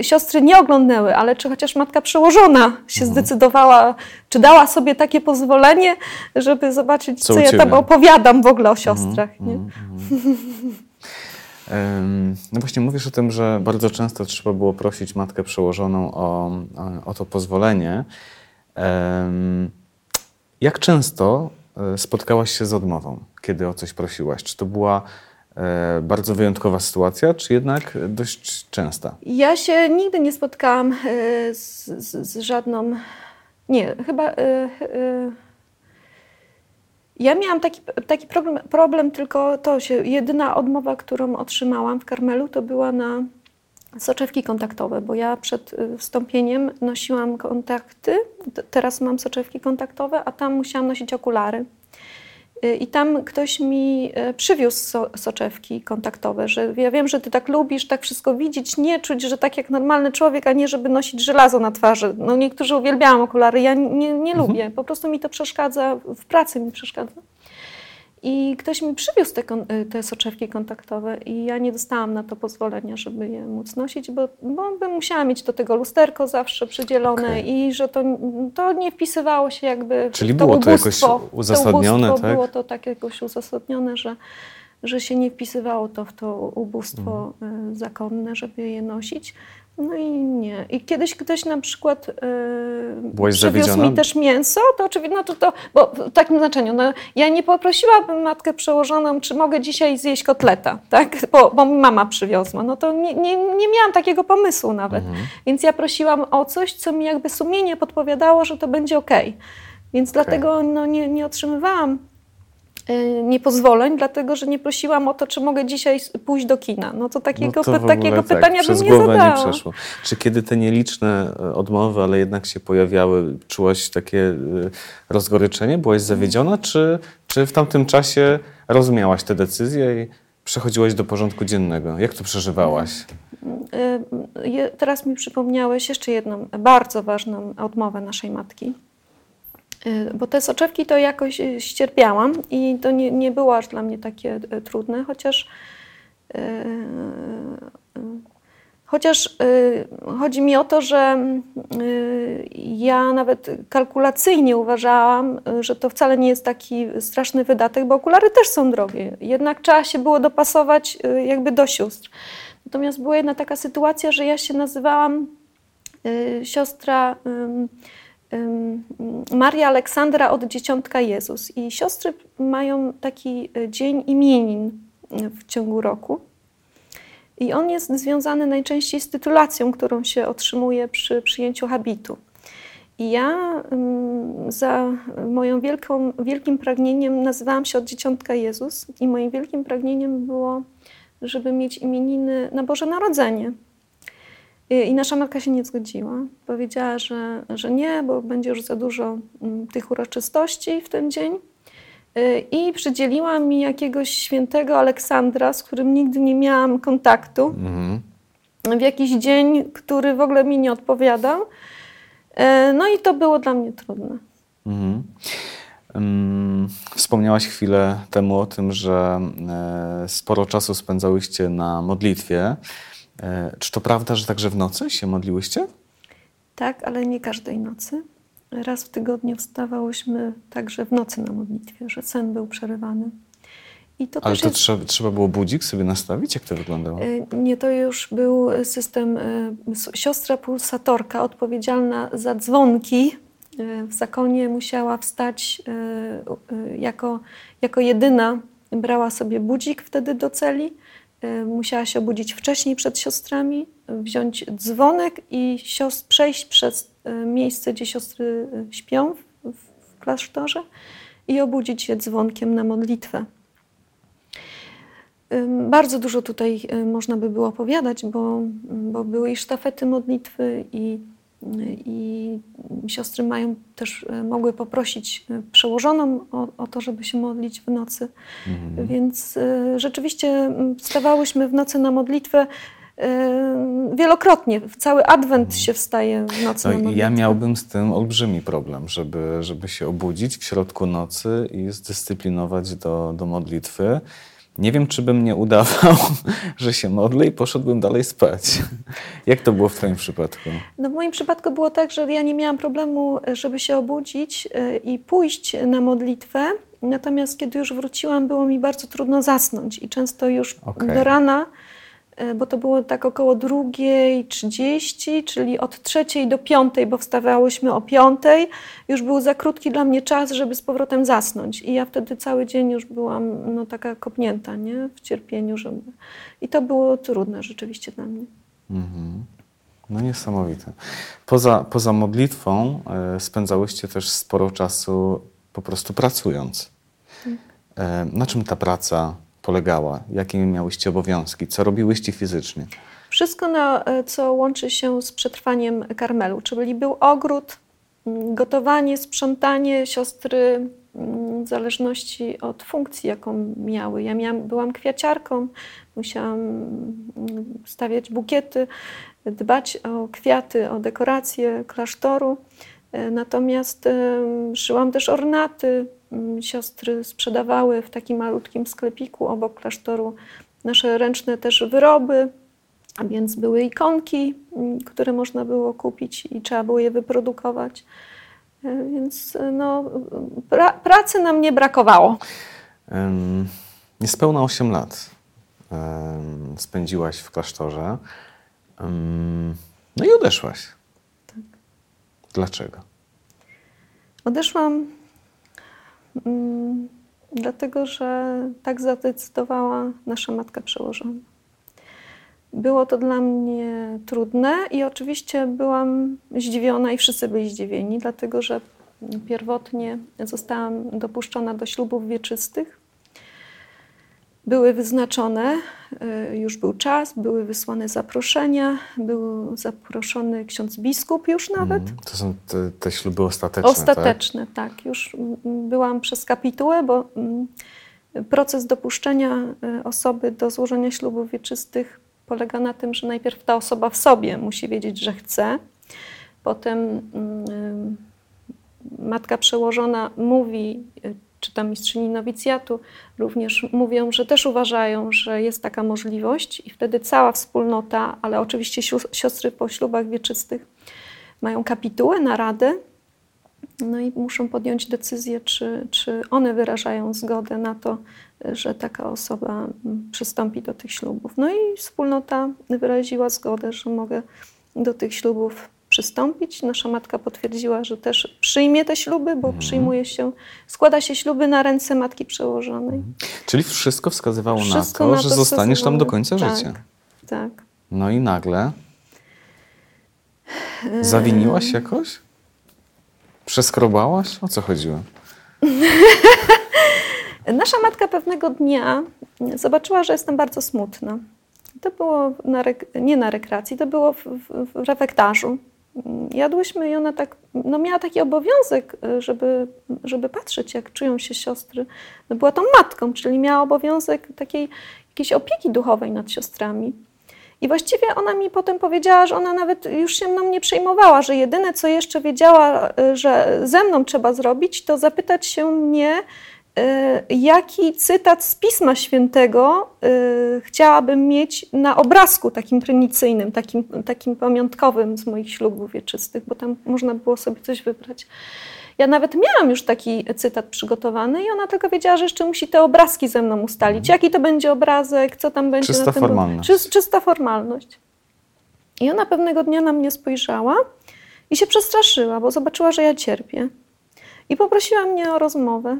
y, siostry nie oglądnęły, ale czy chociaż matka przełożona się mhm. zdecydowała, czy dała sobie takie pozwolenie, żeby zobaczyć, co, co ja tam opowiadam w ogóle o siostrach. Mhm, nie? Mhm. [LAUGHS] No właśnie mówisz o tym, że bardzo często trzeba było prosić matkę przełożoną o, o to pozwolenie. Jak często e, spotkałaś się z odmową, kiedy o coś prosiłaś? Czy to była e, bardzo wyjątkowa sytuacja, czy jednak dość częsta? Ja się nigdy nie spotkałam e, z, z, z żadną. Nie, chyba. Ja miałam taki, taki problem, problem, tylko to się. Jedyna odmowa, którą otrzymałam w Karmelu, to była na soczewki kontaktowe, bo ja przed y, wstąpieniem nosiłam kontakty, teraz mam soczewki kontaktowe, a tam musiałam nosić okulary. Y, I tam ktoś mi y, przywiózł so, soczewki kontaktowe, że ja wiem, że ty tak lubisz, tak wszystko widzieć, nie czuć, że tak jak normalny człowiek, a nie żeby nosić żelazo na twarzy. No niektórzy uwielbiają okulary, ja nie, nie mhm. lubię, po prostu mi to przeszkadza, w pracy mi przeszkadza. I ktoś mi przywiózł te, te, soczewki kontaktowe i ja nie dostałam na to pozwolenia, żeby je móc nosić, bo, bo bym musiała mieć do tego lusterko zawsze przydzielone okay. i że to, to nie wpisywało się jakby Czyli w to było ubóstwo, to jakoś uzasadnione, to tak? Było to tak jakoś uzasadnione, że, że się nie wpisywało to w to ubóstwo mhm. zakonne, żeby je nosić. No i nie. I kiedyś ktoś na przykład yy, przywiózł mi też mięso, to oczywiście, no to, to, bo w takim znaczeniu, no, ja nie poprosiłabym matkę przełożoną, czy mogę dzisiaj zjeść kotleta, tak, bo, bo mama przywiozła, no to nie, nie, nie miałam takiego pomysłu nawet, mhm. więc ja prosiłam o coś, co mi jakby sumienie podpowiadało, że to będzie okej. Okay. Więc okay. dlatego no, nie, nie otrzymywałam niepozwoleń, dlatego że nie prosiłam o to, czy mogę dzisiaj pójść do kina. No to takiego, no to takiego tak, pytania bym nie zadała. nie przeszło. Czy kiedy te nieliczne e, odmowy, ale jednak się pojawiały, czułaś takie e, rozgoryczenie? Byłaś zawiedziona, czy, czy w tamtym czasie rozumiałaś te decyzje i przechodziłaś do porządku dziennego? Jak to przeżywałaś? Y, teraz mi przypomniałeś jeszcze jedną bardzo ważną odmowę naszej matki. Y, bo te soczewki to jakoś y, ścierpiałam i to nie, nie było aż dla mnie takie y, trudne, chociaż Chociaż chodzi mi o to, że ja nawet kalkulacyjnie uważałam, że to wcale nie jest taki straszny wydatek, bo okulary też są drogie. Jednak trzeba się było dopasować jakby do sióstr. Natomiast była jedna taka sytuacja, że ja się nazywałam siostra Maria Aleksandra od Dzieciątka Jezus. I siostry mają taki e, dzień imienin w ciągu roku. I on jest związany najczęściej z tytulacją, którą się otrzymuje przy przyjęciu habitu. I ja za moją wielką, wielkim pragnieniem nazywałam się od Dzieciątka Jezus i moim wielkim pragnieniem było żeby mieć imieniny na Boże Narodzenie. I nasza matka się nie zgodziła. Powiedziała, że, że nie, bo będzie już za dużo mm, tych uroczystości w ten dzień. Y, I przydzieliła mi jakiegoś świętego Aleksandra, z którym nigdy nie miałam kontaktu, mhm. w jakiś dzień, który w ogóle mi nie odpowiadał. Y, no i to było dla mnie trudne. Mhm. Wspomniałaś chwilę temu o tym, że e, sporo czasu spędzałyście na modlitwie. E, czy to prawda, że także w nocy się modliłyście? Tak, ale nie każdej nocy. Raz w tygodniu wstawałyśmy także w nocy na modlitwie, że sen był przerywany. I to Ale to jest... trzeba, trzeba było budzik sobie nastawić? Jak to wyglądało? E, nie, to już był system, siostra pulsatorka odpowiedzialna za dzwonki E, w zakonie musiała wstać e, e, jako, jako jedyna, brała sobie budzik wtedy do celi. Musiała się obudzić wcześniej przed siostrami, wziąć dzwonek i siostr, przejść przez miejsce, gdzie siostry śpią w, w klasztorze i obudzić się dzwonkiem na modlitwę. Bardzo dużo tutaj można by było opowiadać, bo, bo były i sztafety modlitwy, i i siostry mają też, e, mogły poprosić e, przełożoną o, o to, żeby się modlić w nocy. Mhm. Więc e, rzeczywiście stawałyśmy w nocy na modlitwę wielokrotnie. W cały adwent mhm. się wstaje w nocy no. Ja miałbym z tym olbrzymi problem, żeby, żeby się obudzić w środku nocy i zdyscyplinować do, do modlitwy. Nie wiem, czy bym nie udawał, [LAUGHS] że się modlę i poszedłbym dalej spać. Jak to było w Twoim przypadku? No w moim przypadku było tak, że ja nie miałam problemu, żeby się obudzić e, i pójść na modlitwę. Natomiast kiedy już wróciłam, było mi bardzo trudno zasnąć i często już okay. do rana bo to było tak około drugiej trzydzieści, czyli od trzeciej do piątej, bo wstawałyśmy o piątej. Już był za krótki dla mnie czas, żeby z powrotem zasnąć. I ja wtedy cały dzień już byłam no, taka kopnięta nie? w cierpieniu. Żeby... I to było trudne rzeczywiście dla mnie. Mhm. No niesamowite. Poza, poza modlitwą e, spędzałyście też sporo czasu po prostu pracując. Tak. E, na czym ta praca polegała? Jakie miałyście obowiązki? Co robiłyście fizycznie? Wszystko, na, e, co łączy się z przetrwaniem karmelu, czyli był ogród, mm, gotowanie, sprzątanie siostry mm, w zależności od funkcji, jaką miały. Ja miałam, byłam kwiaciarką, musiałam mm, stawiać bukiety, dbać o kwiaty, o dekoracje klasztoru. E, natomiast szyłam też ornaty, siostry sprzedawały w takim malutkim sklepiku obok klasztoru nasze ręczne też wyroby, a więc były ikonki, mm, które można było kupić i trzeba było je wyprodukować. E, więc e, no, pra, pracy nam nie brakowało. Um, niespełna 8 lat um, spędziłaś w klasztorze. Um, no i odeszłaś. Tak. Dlaczego? Odeszłam Mm, dlatego, że tak zadecydowała nasza matka przełożona. Było to dla mnie trudne i oczywiście byłam zdziwiona i wszyscy byli zdziwieni, dlatego że pierwotnie zostałam dopuszczona do ślubów wieczystych były wyznaczone, y, już był czas, były wysłane zaproszenia, był zaproszony ksiądz biskup już nawet. Mm, to są te, te śluby ostateczne. Ostateczne, tak? tak. Już byłam przez kapitułę, bo mm, proces dopuszczenia y, osoby do złożenia ślubów wieczystych polega na tym, że najpierw ta osoba w sobie musi wiedzieć, że chce. Potem mm, y, matka przełożona mówi, czy tam mistrzyni nowicjatu również mówią, że też uważają, że jest taka możliwość i wtedy cała wspólnota, ale oczywiście siostry po ślubach wieczystych mają kapitułę, naradę, no i muszą podjąć decyzję, czy, czy one wyrażają zgodę na to, że taka osoba przystąpi do tych ślubów. No i wspólnota wyraziła zgodę, że mogę do tych ślubów przystąpić. Nasza matka potwierdziła, że też przyjmie te śluby, bo mhm. przyjmuje się, składa się śluby na ręce matki przełożonej. Mhm. Czyli wszystko wskazywało wszystko na, to, na to, że zostaniesz tam do końca tak, życia. Tak. No i nagle zawiniłaś jakoś? Przeskrobałaś? O co chodziło? [LAUGHS] Nasza matka pewnego dnia zobaczyła, że jestem bardzo smutna. To było na nie na rekreacji, to było w, w, w refektarzu. Jadłyśmy i ona tak, no miała taki obowiązek, żeby, żeby patrzeć, jak czują się siostry. No była tą matką, czyli miała obowiązek takiej jakiejś opieki duchowej nad siostrami. I właściwie ona mi potem powiedziała, że ona nawet już się mną nie przejmowała, że jedyne, co jeszcze wiedziała, że ze mną trzeba zrobić, to zapytać się mnie, Y, jaki cytat z Pisma Świętego y, chciałabym mieć na obrazku takim prymicyjnym, takim, takim pamiątkowym z moich ślubów wieczystych, bo tam można było sobie coś wybrać. Ja nawet miałam już taki cytat przygotowany i ona tylko wiedziała, że jeszcze musi te obrazki ze mną ustalić. Jaki to będzie obrazek, co tam będzie. Czysta na tym, formalność. Czy, czysta formalność. I ona pewnego dnia na mnie spojrzała i się przestraszyła, bo zobaczyła, że ja cierpię. I poprosiła mnie o rozmowę.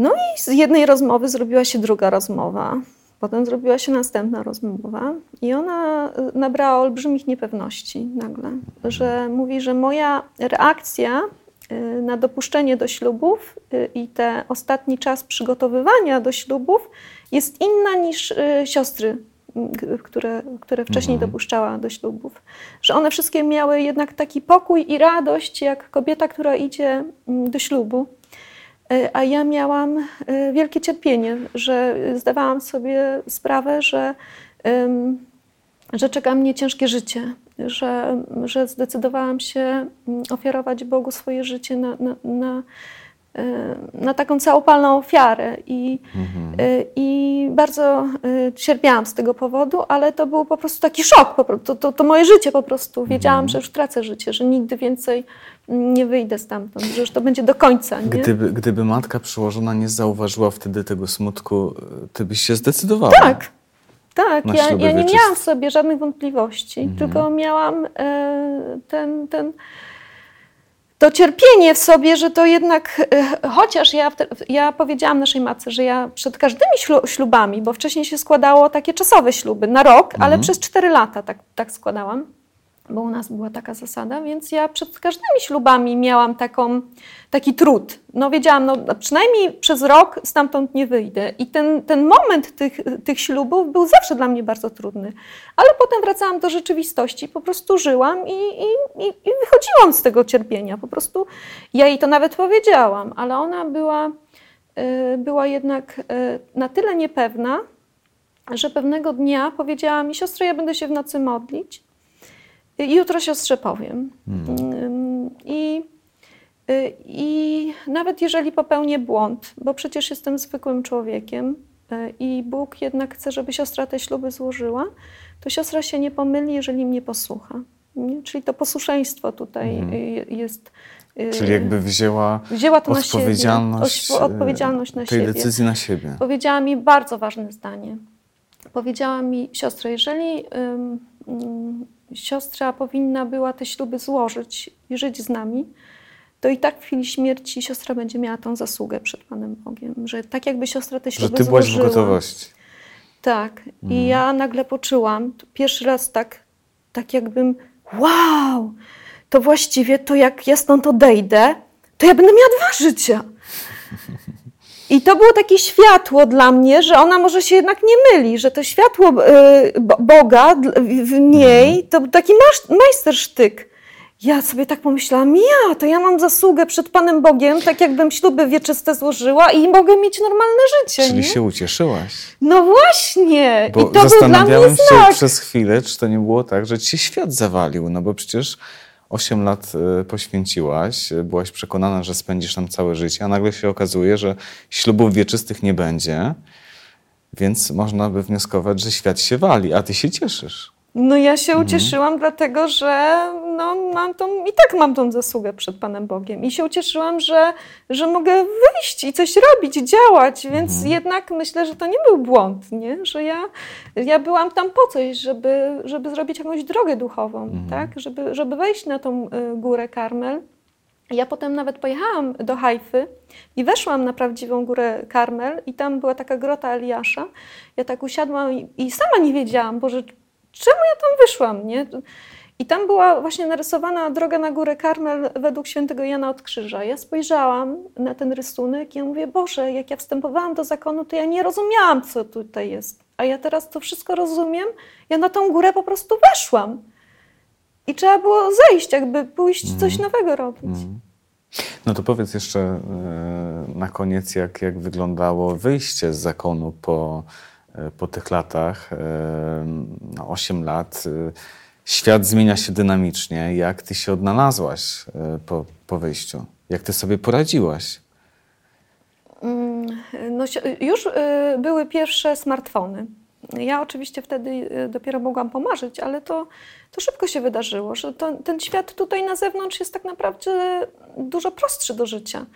No i z jednej rozmowy zrobiła się druga rozmowa. Potem zrobiła się następna rozmowa i ona y, nabrała olbrzymich niepewności nagle, że mówi, że moja reakcja y, na dopuszczenie do ślubów y, i ten ostatni czas przygotowywania do ślubów jest inna niż siostry, które, które wcześniej mhm. dopuszczała do ślubów. Że one wszystkie miały jednak taki pokój i radość, jak kobieta, która idzie do ślubu. E, a ja miałam e, wielkie cierpienie, że zdawałam sobie sprawę, że, że czeka mnie ciężkie życie, że, że zdecydowałam się mm, ofiarować Bogu swoje życie na, na, na E, na taką całopalną ofiarę i, mhm. E, i bardzo e, cierpiałam z tego powodu, ale to był po prostu taki szok, to, to, to moje życie po prostu. Wiedziałam, mhm. że już tracę życie, że nigdy więcej nie wyjdę stamtąd, że już to będzie do końca. Nie? Gdyby, gdyby matka przełożona nie zauważyła wtedy tego smutku, ty byś się zdecydowała. Tak, tak. Ja, ja nie miałam w sobie żadnych wątpliwości, mhm. tylko miałam e, ten, ten to cierpienie w sobie, że to jednak, e, chociaż ja, ja powiedziałam naszej matce, że ja przed każdymi ślubami, bo wcześniej się składało takie czasowe śluby na rok, mhm. ale przez cztery lata tak, tak składałam bo u nas była taka zasada, więc ja przed każdymi ślubami miałam taką, taki trud. No wiedziałam, no przynajmniej przez rok stamtąd nie wyjdę. I ten, ten moment tych, tych ślubów był zawsze dla mnie bardzo trudny. Ale potem wracałam do rzeczywistości, po prostu żyłam i, i, i wychodziłam z tego cierpienia. Po prostu ja jej to nawet powiedziałam, ale ona była, y, była jednak y, na tyle niepewna, że pewnego dnia powiedziała mi, siostro, ja będę się w nocy modlić Jutro siostrze powiem. Hmm. I, y, I nawet jeżeli popełnię błąd, bo przecież jestem zwykłym człowiekiem y, i Bóg jednak chce, żeby siostra te śluby złożyła, to siostra się nie pomyli, jeżeli mnie posłucha. Nie? Czyli to posłuszeństwo tutaj hmm. jest. Czyli jakby wzięła, wzięła to odpowiedzialność, na siebie. odpowiedzialność na tej siebie. decyzji na siebie. Powiedziała mi bardzo ważne zdanie. Powiedziała mi, siostra, jeżeli um, um, siostra powinna była te śluby złożyć i żyć z nami, to i tak w chwili śmierci siostra będzie miała tą zasługę przed Panem Bogiem, że tak jakby siostra te śluby Że ty byłaś złożyła. w gotowości. Tak. I mhm. ja nagle poczułam, pierwszy raz tak, tak jakbym, wow, to właściwie to jak ja stąd odejdę, to ja będę miała dwa życia. I to było takie światło dla mnie, że ona może się jednak nie myli, że to światło y, Boga w niej mhm. to taki majstersztyk. Ja sobie tak pomyślałam, ja, to ja mam zasługę przed Panem Bogiem, tak jakbym śluby wieczyste złożyła i mogę mieć normalne życie. Czyli nie? się ucieszyłaś. No właśnie. Bo I to był dla mnie się przez chwilę, czy to nie było tak, że ci się świat zawalił, no bo przecież 8 lat e, poświęciłaś, e, byłaś przekonana, że spędzisz tam całe życie, a nagle się okazuje, że ślubów wieczystych nie będzie, więc można by wnioskować, że świat się wali, a ty się cieszysz. No ja się mhm. ucieszyłam, dlatego że no, mam tą, i tak mam tą zasługę przed Panem Bogiem. I się ucieszyłam, że, że mogę wyjść i coś robić, działać, więc mhm. jednak myślę, że to nie był błąd, nie? że ja, ja byłam tam po coś, żeby, żeby zrobić jakąś drogę duchową, mhm. tak? żeby, żeby wejść na tą y, górę Karmel. Ja potem nawet pojechałam do Hajfy i weszłam na prawdziwą górę Karmel i tam była taka grota Eliasza. Ja tak usiadłam i, i sama nie wiedziałam, Boże, czemu ja tam wyszłam, nie? I tam była właśnie narysowana droga na górę Karmel według świętego Jana od Krzyża. Ja spojrzałam na ten rysunek i ja mówię, Boże, jak ja wstępowałam do zakonu, to ja nie rozumiałam, co tutaj jest. A ja teraz to wszystko rozumiem. Ja na tą górę po prostu weszłam. I trzeba było zejść, jakby pójść mm. coś nowego robić. Mm. No to powiedz jeszcze e, na koniec, jak, jak wyglądało wyjście z zakonu po, po tych latach, no 8 lat. Świat zmienia się dynamicznie. Jak ty się odnalazłaś po, po wyjściu? Jak ty sobie poradziłaś? Mm, no, już były pierwsze smartfony. Ja oczywiście wtedy dopiero mogłam pomarzyć, ale to to szybko się wydarzyło, że to, ten świat tutaj na zewnątrz jest tak naprawdę dużo prostszy do życia.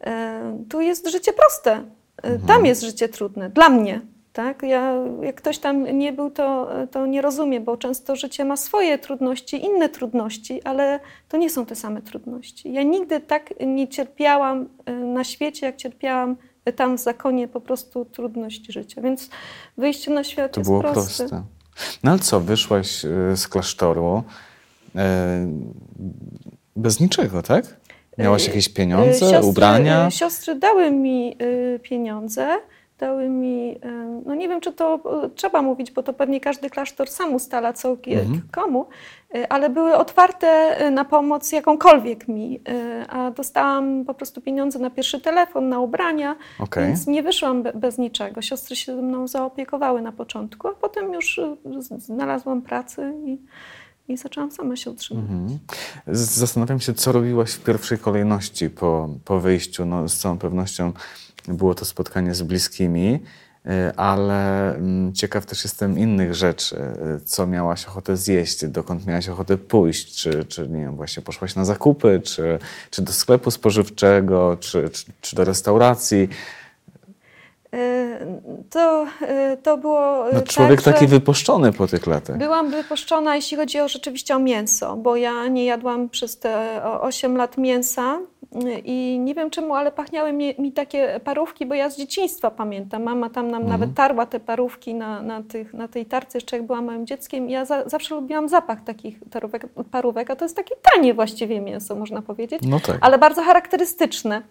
E, tu jest życie proste, e, mhm. tam jest życie trudne, dla mnie. Tak? Ja, jak ktoś tam nie był, to, to nie rozumie, bo często życie ma swoje trudności, inne trudności, ale to nie są te same trudności. Ja nigdy tak nie cierpiałam e, na świecie, jak cierpiałam tam w zakonie po prostu trudności życia. Więc wyjście na świat to jest było proste. proste. No ale co, wyszłaś y, z klasztoru e, bez niczego, tak? Miałaś y, jakieś pieniądze, siostry, ubrania? Siostry dały mi pieniądze dały mi, no nie wiem, czy to trzeba mówić, bo to pewnie każdy klasztor sam ustala, co mhm. komu, e, ale były otwarte e, na pomoc jakąkolwiek mi, e, a dostałam po prostu pieniądze na pierwszy telefon, na ubrania, okay. więc nie wyszłam bez niczego. Siostry się mną zaopiekowały na początku, a potem już znalazłam pracę i i zaczęłam sama się utrzymać. Mhm. Zastanawiam się, co robiłaś w pierwszej kolejności po, po wyjściu. No, z całą pewnością było to spotkanie z bliskimi, y, ale mm, ciekaw też jestem innych rzeczy. Y, co miałaś ochotę zjeść, dokąd miałaś ochotę pójść, czy, czy nie wiem, właśnie poszłaś na zakupy, czy, czy do sklepu spożywczego, czy, czy, czy do restauracji. Y, to, to było. No, człowiek tak, taki wypuszczony po tych latach. Byłam wypuszczona, jeśli chodzi o rzeczywiście o mięso, bo ja nie jadłam przez te 8 lat mięsa. I nie wiem czemu, ale pachniały mi, mi, takie parówki, bo ja z dzieciństwa pamiętam. Mama tam nam mhm. nawet tarła te parówki na, na, tych, na tej tarce, jeszcze jak byłam małym dzieckiem. Ja za, zawsze lubiłam zapach takich tarówek, parówek, a to jest takie tanie właściwie mięso, można powiedzieć, no tak. ale bardzo charakterystyczne.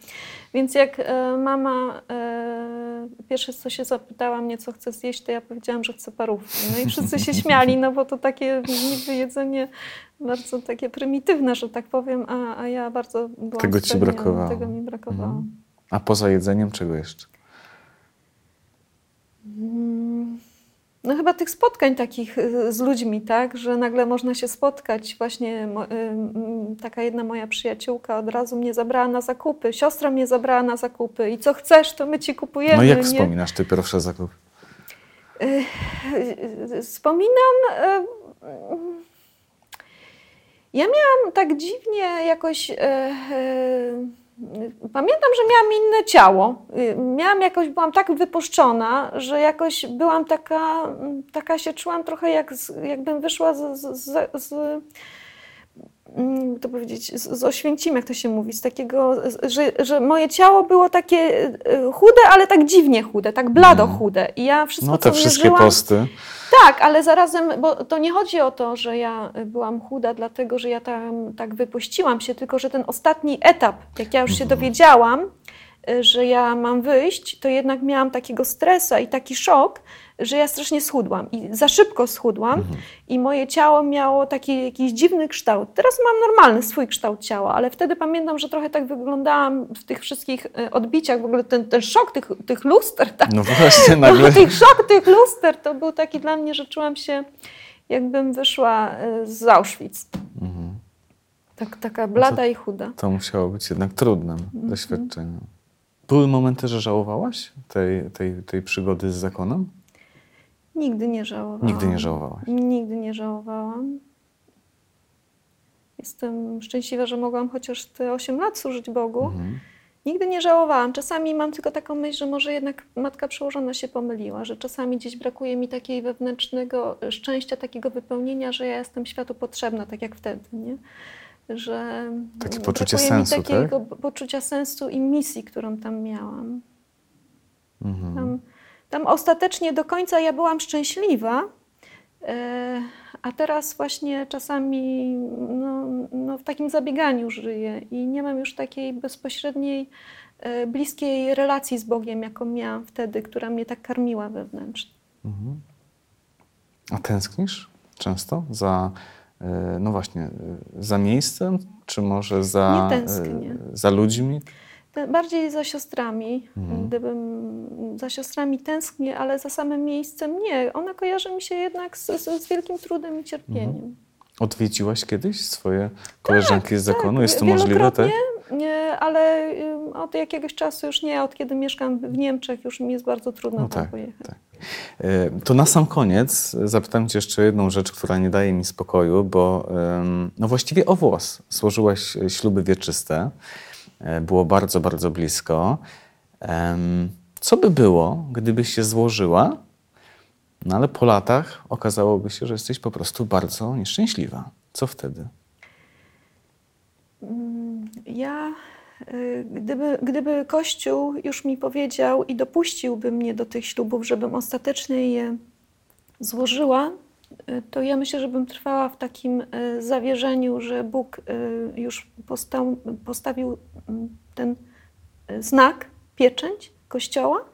Więc jak e, mama e, pierwsze co się zapytała mnie, co chcę zjeść, to ja powiedziałam, że chcę parówki. No i wszyscy się śmiali, no bo to takie [LAUGHS] niby jedzenie bardzo takie prymitywne, że tak powiem, a, a ja bardzo byłam Tego ci brakowało. Tego mi brakowało. Mhm. A poza jedzeniem czego jeszcze? Mm, no chyba tych spotkań takich y, z ludźmi, tak, że nagle można się spotkać. Właśnie y, taka jedna moja przyjaciółka od razu mnie zabrała na zakupy, siostra mnie zabrała na zakupy i co chcesz, to my ci kupujemy. No jak nie? wspominasz ty pierwsze zakupy? Y, wspominam ja miałam tak dziwnie jakoś. E, e, pamiętam, że miałam inne ciało. Y, miałam jakoś, byłam tak wypuszczona, że jakoś byłam taka, taka się czułam trochę jak, jakbym wyszła z, z, z Mm, to powiedzieć, z, z Oświęcim, jak to się mówi, z takiego, że, że moje ciało było takie e, chude, ale tak dziwnie chude, tak blado mm. chude. I ja wszystko, No te co wszystkie mierzyłam, posty. Tak, ale zarazem, bo to nie chodzi o to, że ja byłam chuda, dlatego że ja tam tak wypuściłam się, tylko że ten ostatni etap, jak ja już się mhm. dowiedziałam, e, że ja mam wyjść, to jednak miałam takiego stresa i taki szok, że ja strasznie schudłam i za szybko schudłam mhm. i moje ciało miało taki jakiś dziwny kształt. Teraz mam normalny swój kształt ciała, ale wtedy pamiętam, że trochę tak wyglądałam w tych wszystkich e, odbiciach, w ogóle ten, ten szok tych, tych luster. Tak? No właśnie, nagle. [LAUGHS] No, tych szok tych luster to był taki dla mnie, że czułam się jakbym wyszła e, z Auschwitz. Mhm. Tak, taka blada to, i chuda. To musiało być jednak trudnym mhm. doświadczeniem. Były momenty, że żałowałaś tej, tej, tej przygody z zakonem? Nigdy nie żałowałam. Nigdy nie żałowałaś? Nigdy nie żałowałam. Jestem szczęśliwa, że mogłam chociaż te 8 lat służyć Bogu. Mhm. Nigdy nie żałowałam. Czasami mam tylko taką myśl, że może jednak matka przełożona się pomyliła, że czasami gdzieś brakuje mi takiej wewnętrznego szczęścia, takiego wypełnienia, że ja jestem światu potrzebna, tak jak wtedy, nie? Że Takie poczucie sensu, mi takiego tak? poczucia sensu i misji, którą tam miałam. Mhm. Tam tam ostatecznie do końca ja byłam szczęśliwa, E, a teraz właśnie czasami no, no, w takim zabieganiu żyję i nie mam już takiej bezpośredniej, e, bliskiej relacji z Bogiem, jaką miałam wtedy, która mnie tak karmiła wewnętrznie. Mhm. A tęsknisz często za, e, no właśnie, za miejscem, czy może za, za ludźmi? Bardziej za siostrami. Mhm. Gdybym za siostrami tęsknię, ale za samym miejscem nie. Ona kojarzy mi się jednak z, z, z wielkim trudem i cierpieniem. Mhm. Odwiedziłaś kiedyś swoje koleżanki tak, z zakonu? Tak. Jest to możliwe? Tak? Nie, ale od jakiegoś czasu już nie. Od kiedy mieszkam w Niemczech, już mi jest bardzo trudno no tam tak, pojechać. Tak. E, to na sam koniec zapytam Cię jeszcze jedną rzecz, która nie daje mi spokoju, bo no właściwie o włos złożyłaś śluby wieczyste. E, było bardzo, bardzo blisko. Co by było, gdybyś się złożyła, no ale po latach okazałoby się, że jesteś po prostu bardzo nieszczęśliwa? Co wtedy? Mm, ja, y, gdyby, gdyby Kościół już mi powiedział i dopuściłby mnie do tych ślubów, żebym ostatecznie je złożyła, to ja myślę, że bym trwała w takim y, zawierzeniu, że Bóg już postawił mm, ten znak, pieczęć Kościoła.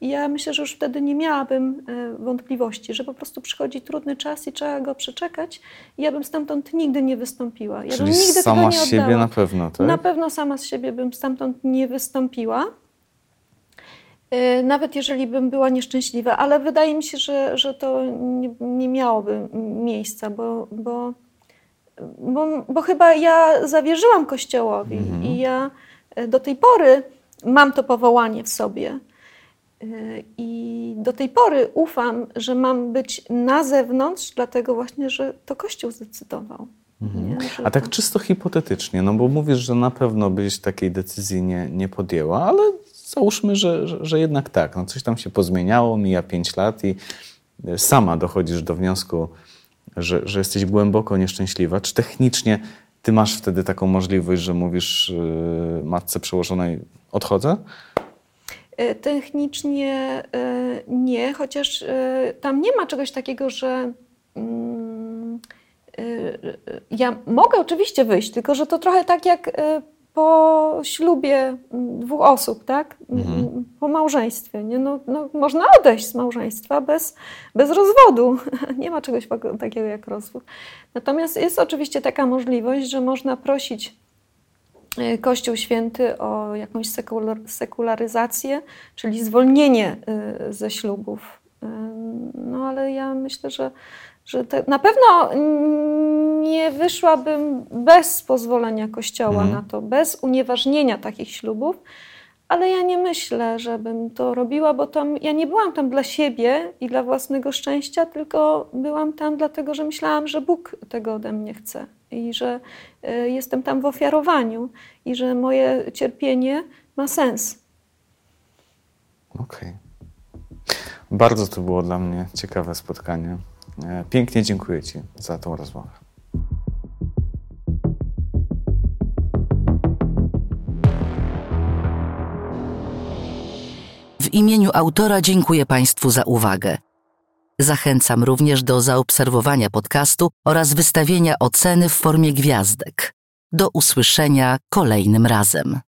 I ja myślę, że już wtedy nie miałabym e, wątpliwości, że po prostu przychodzi trudny czas i trzeba go przeczekać. I ja bym stamtąd nigdy nie wystąpiła. Ja Czyli bym nigdy sama tego nie z siebie na pewno, tak? Na pewno sama z siebie bym stamtąd nie wystąpiła. E, nawet jeżeli bym była nieszczęśliwa, ale wydaje mi się, że, że to nie, nie miałoby miejsca, bo, bo, bo, bo, chyba ja zawierzyłam Kościołowi mhm. i ja e, do tej pory mam to powołanie w sobie. Y, I do tej pory ufam, że mam być na zewnątrz, dlatego właśnie, że to Kościół zdecydował. Mhm. A tak czysto hipotetycznie, no bo mówisz, że na pewno byś takiej decyzji nie, nie podjęła, ale załóżmy, że, że, jednak tak. No coś tam się pozmieniało, mija pięć lat i sama dochodzisz do wniosku, że, że jesteś głęboko nieszczęśliwa. Czy technicznie ty masz wtedy taką możliwość, że mówisz yy, matce przełożonej odchodzę? E, technicznie e, nie, chociaż e, tam nie ma czegoś takiego, że mm, ja mogę oczywiście wyjść, tylko że to trochę tak jak po ślubie dwóch osób, tak? Mhm. Po małżeństwie. Nie? No, no, można odejść z małżeństwa bez, bez rozwodu. [LAUGHS] Nie ma czegoś takiego jak rozwód. Natomiast jest oczywiście taka możliwość, że można prosić E, Kościół Święty o jakąś sekularyzację, czyli zwolnienie e, ze ślubów. E, no ale ja myślę, że, że na pewno nie wyszłabym bez pozwolenia Kościoła mhm. na to, bez unieważnienia takich ślubów, ale ja nie myślę, żebym to robiła, bo tam, ja nie byłam tam dla siebie i dla własnego szczęścia, tylko byłam tam dlatego, że myślałam, że Bóg tego ode mnie chce i że e, jestem tam w ofiarowaniu i że moje cierpienie ma sens. Okej. Okay. Bardzo to było dla mnie ciekawe spotkanie. E, pięknie dziękuję Ci za tą rozmowę. W imieniu autora dziękuję Państwu za uwagę. Zachęcam również do zaobserwowania podcastu oraz wystawienia oceny w formie gwiazdek. Do usłyszenia kolejnym razem.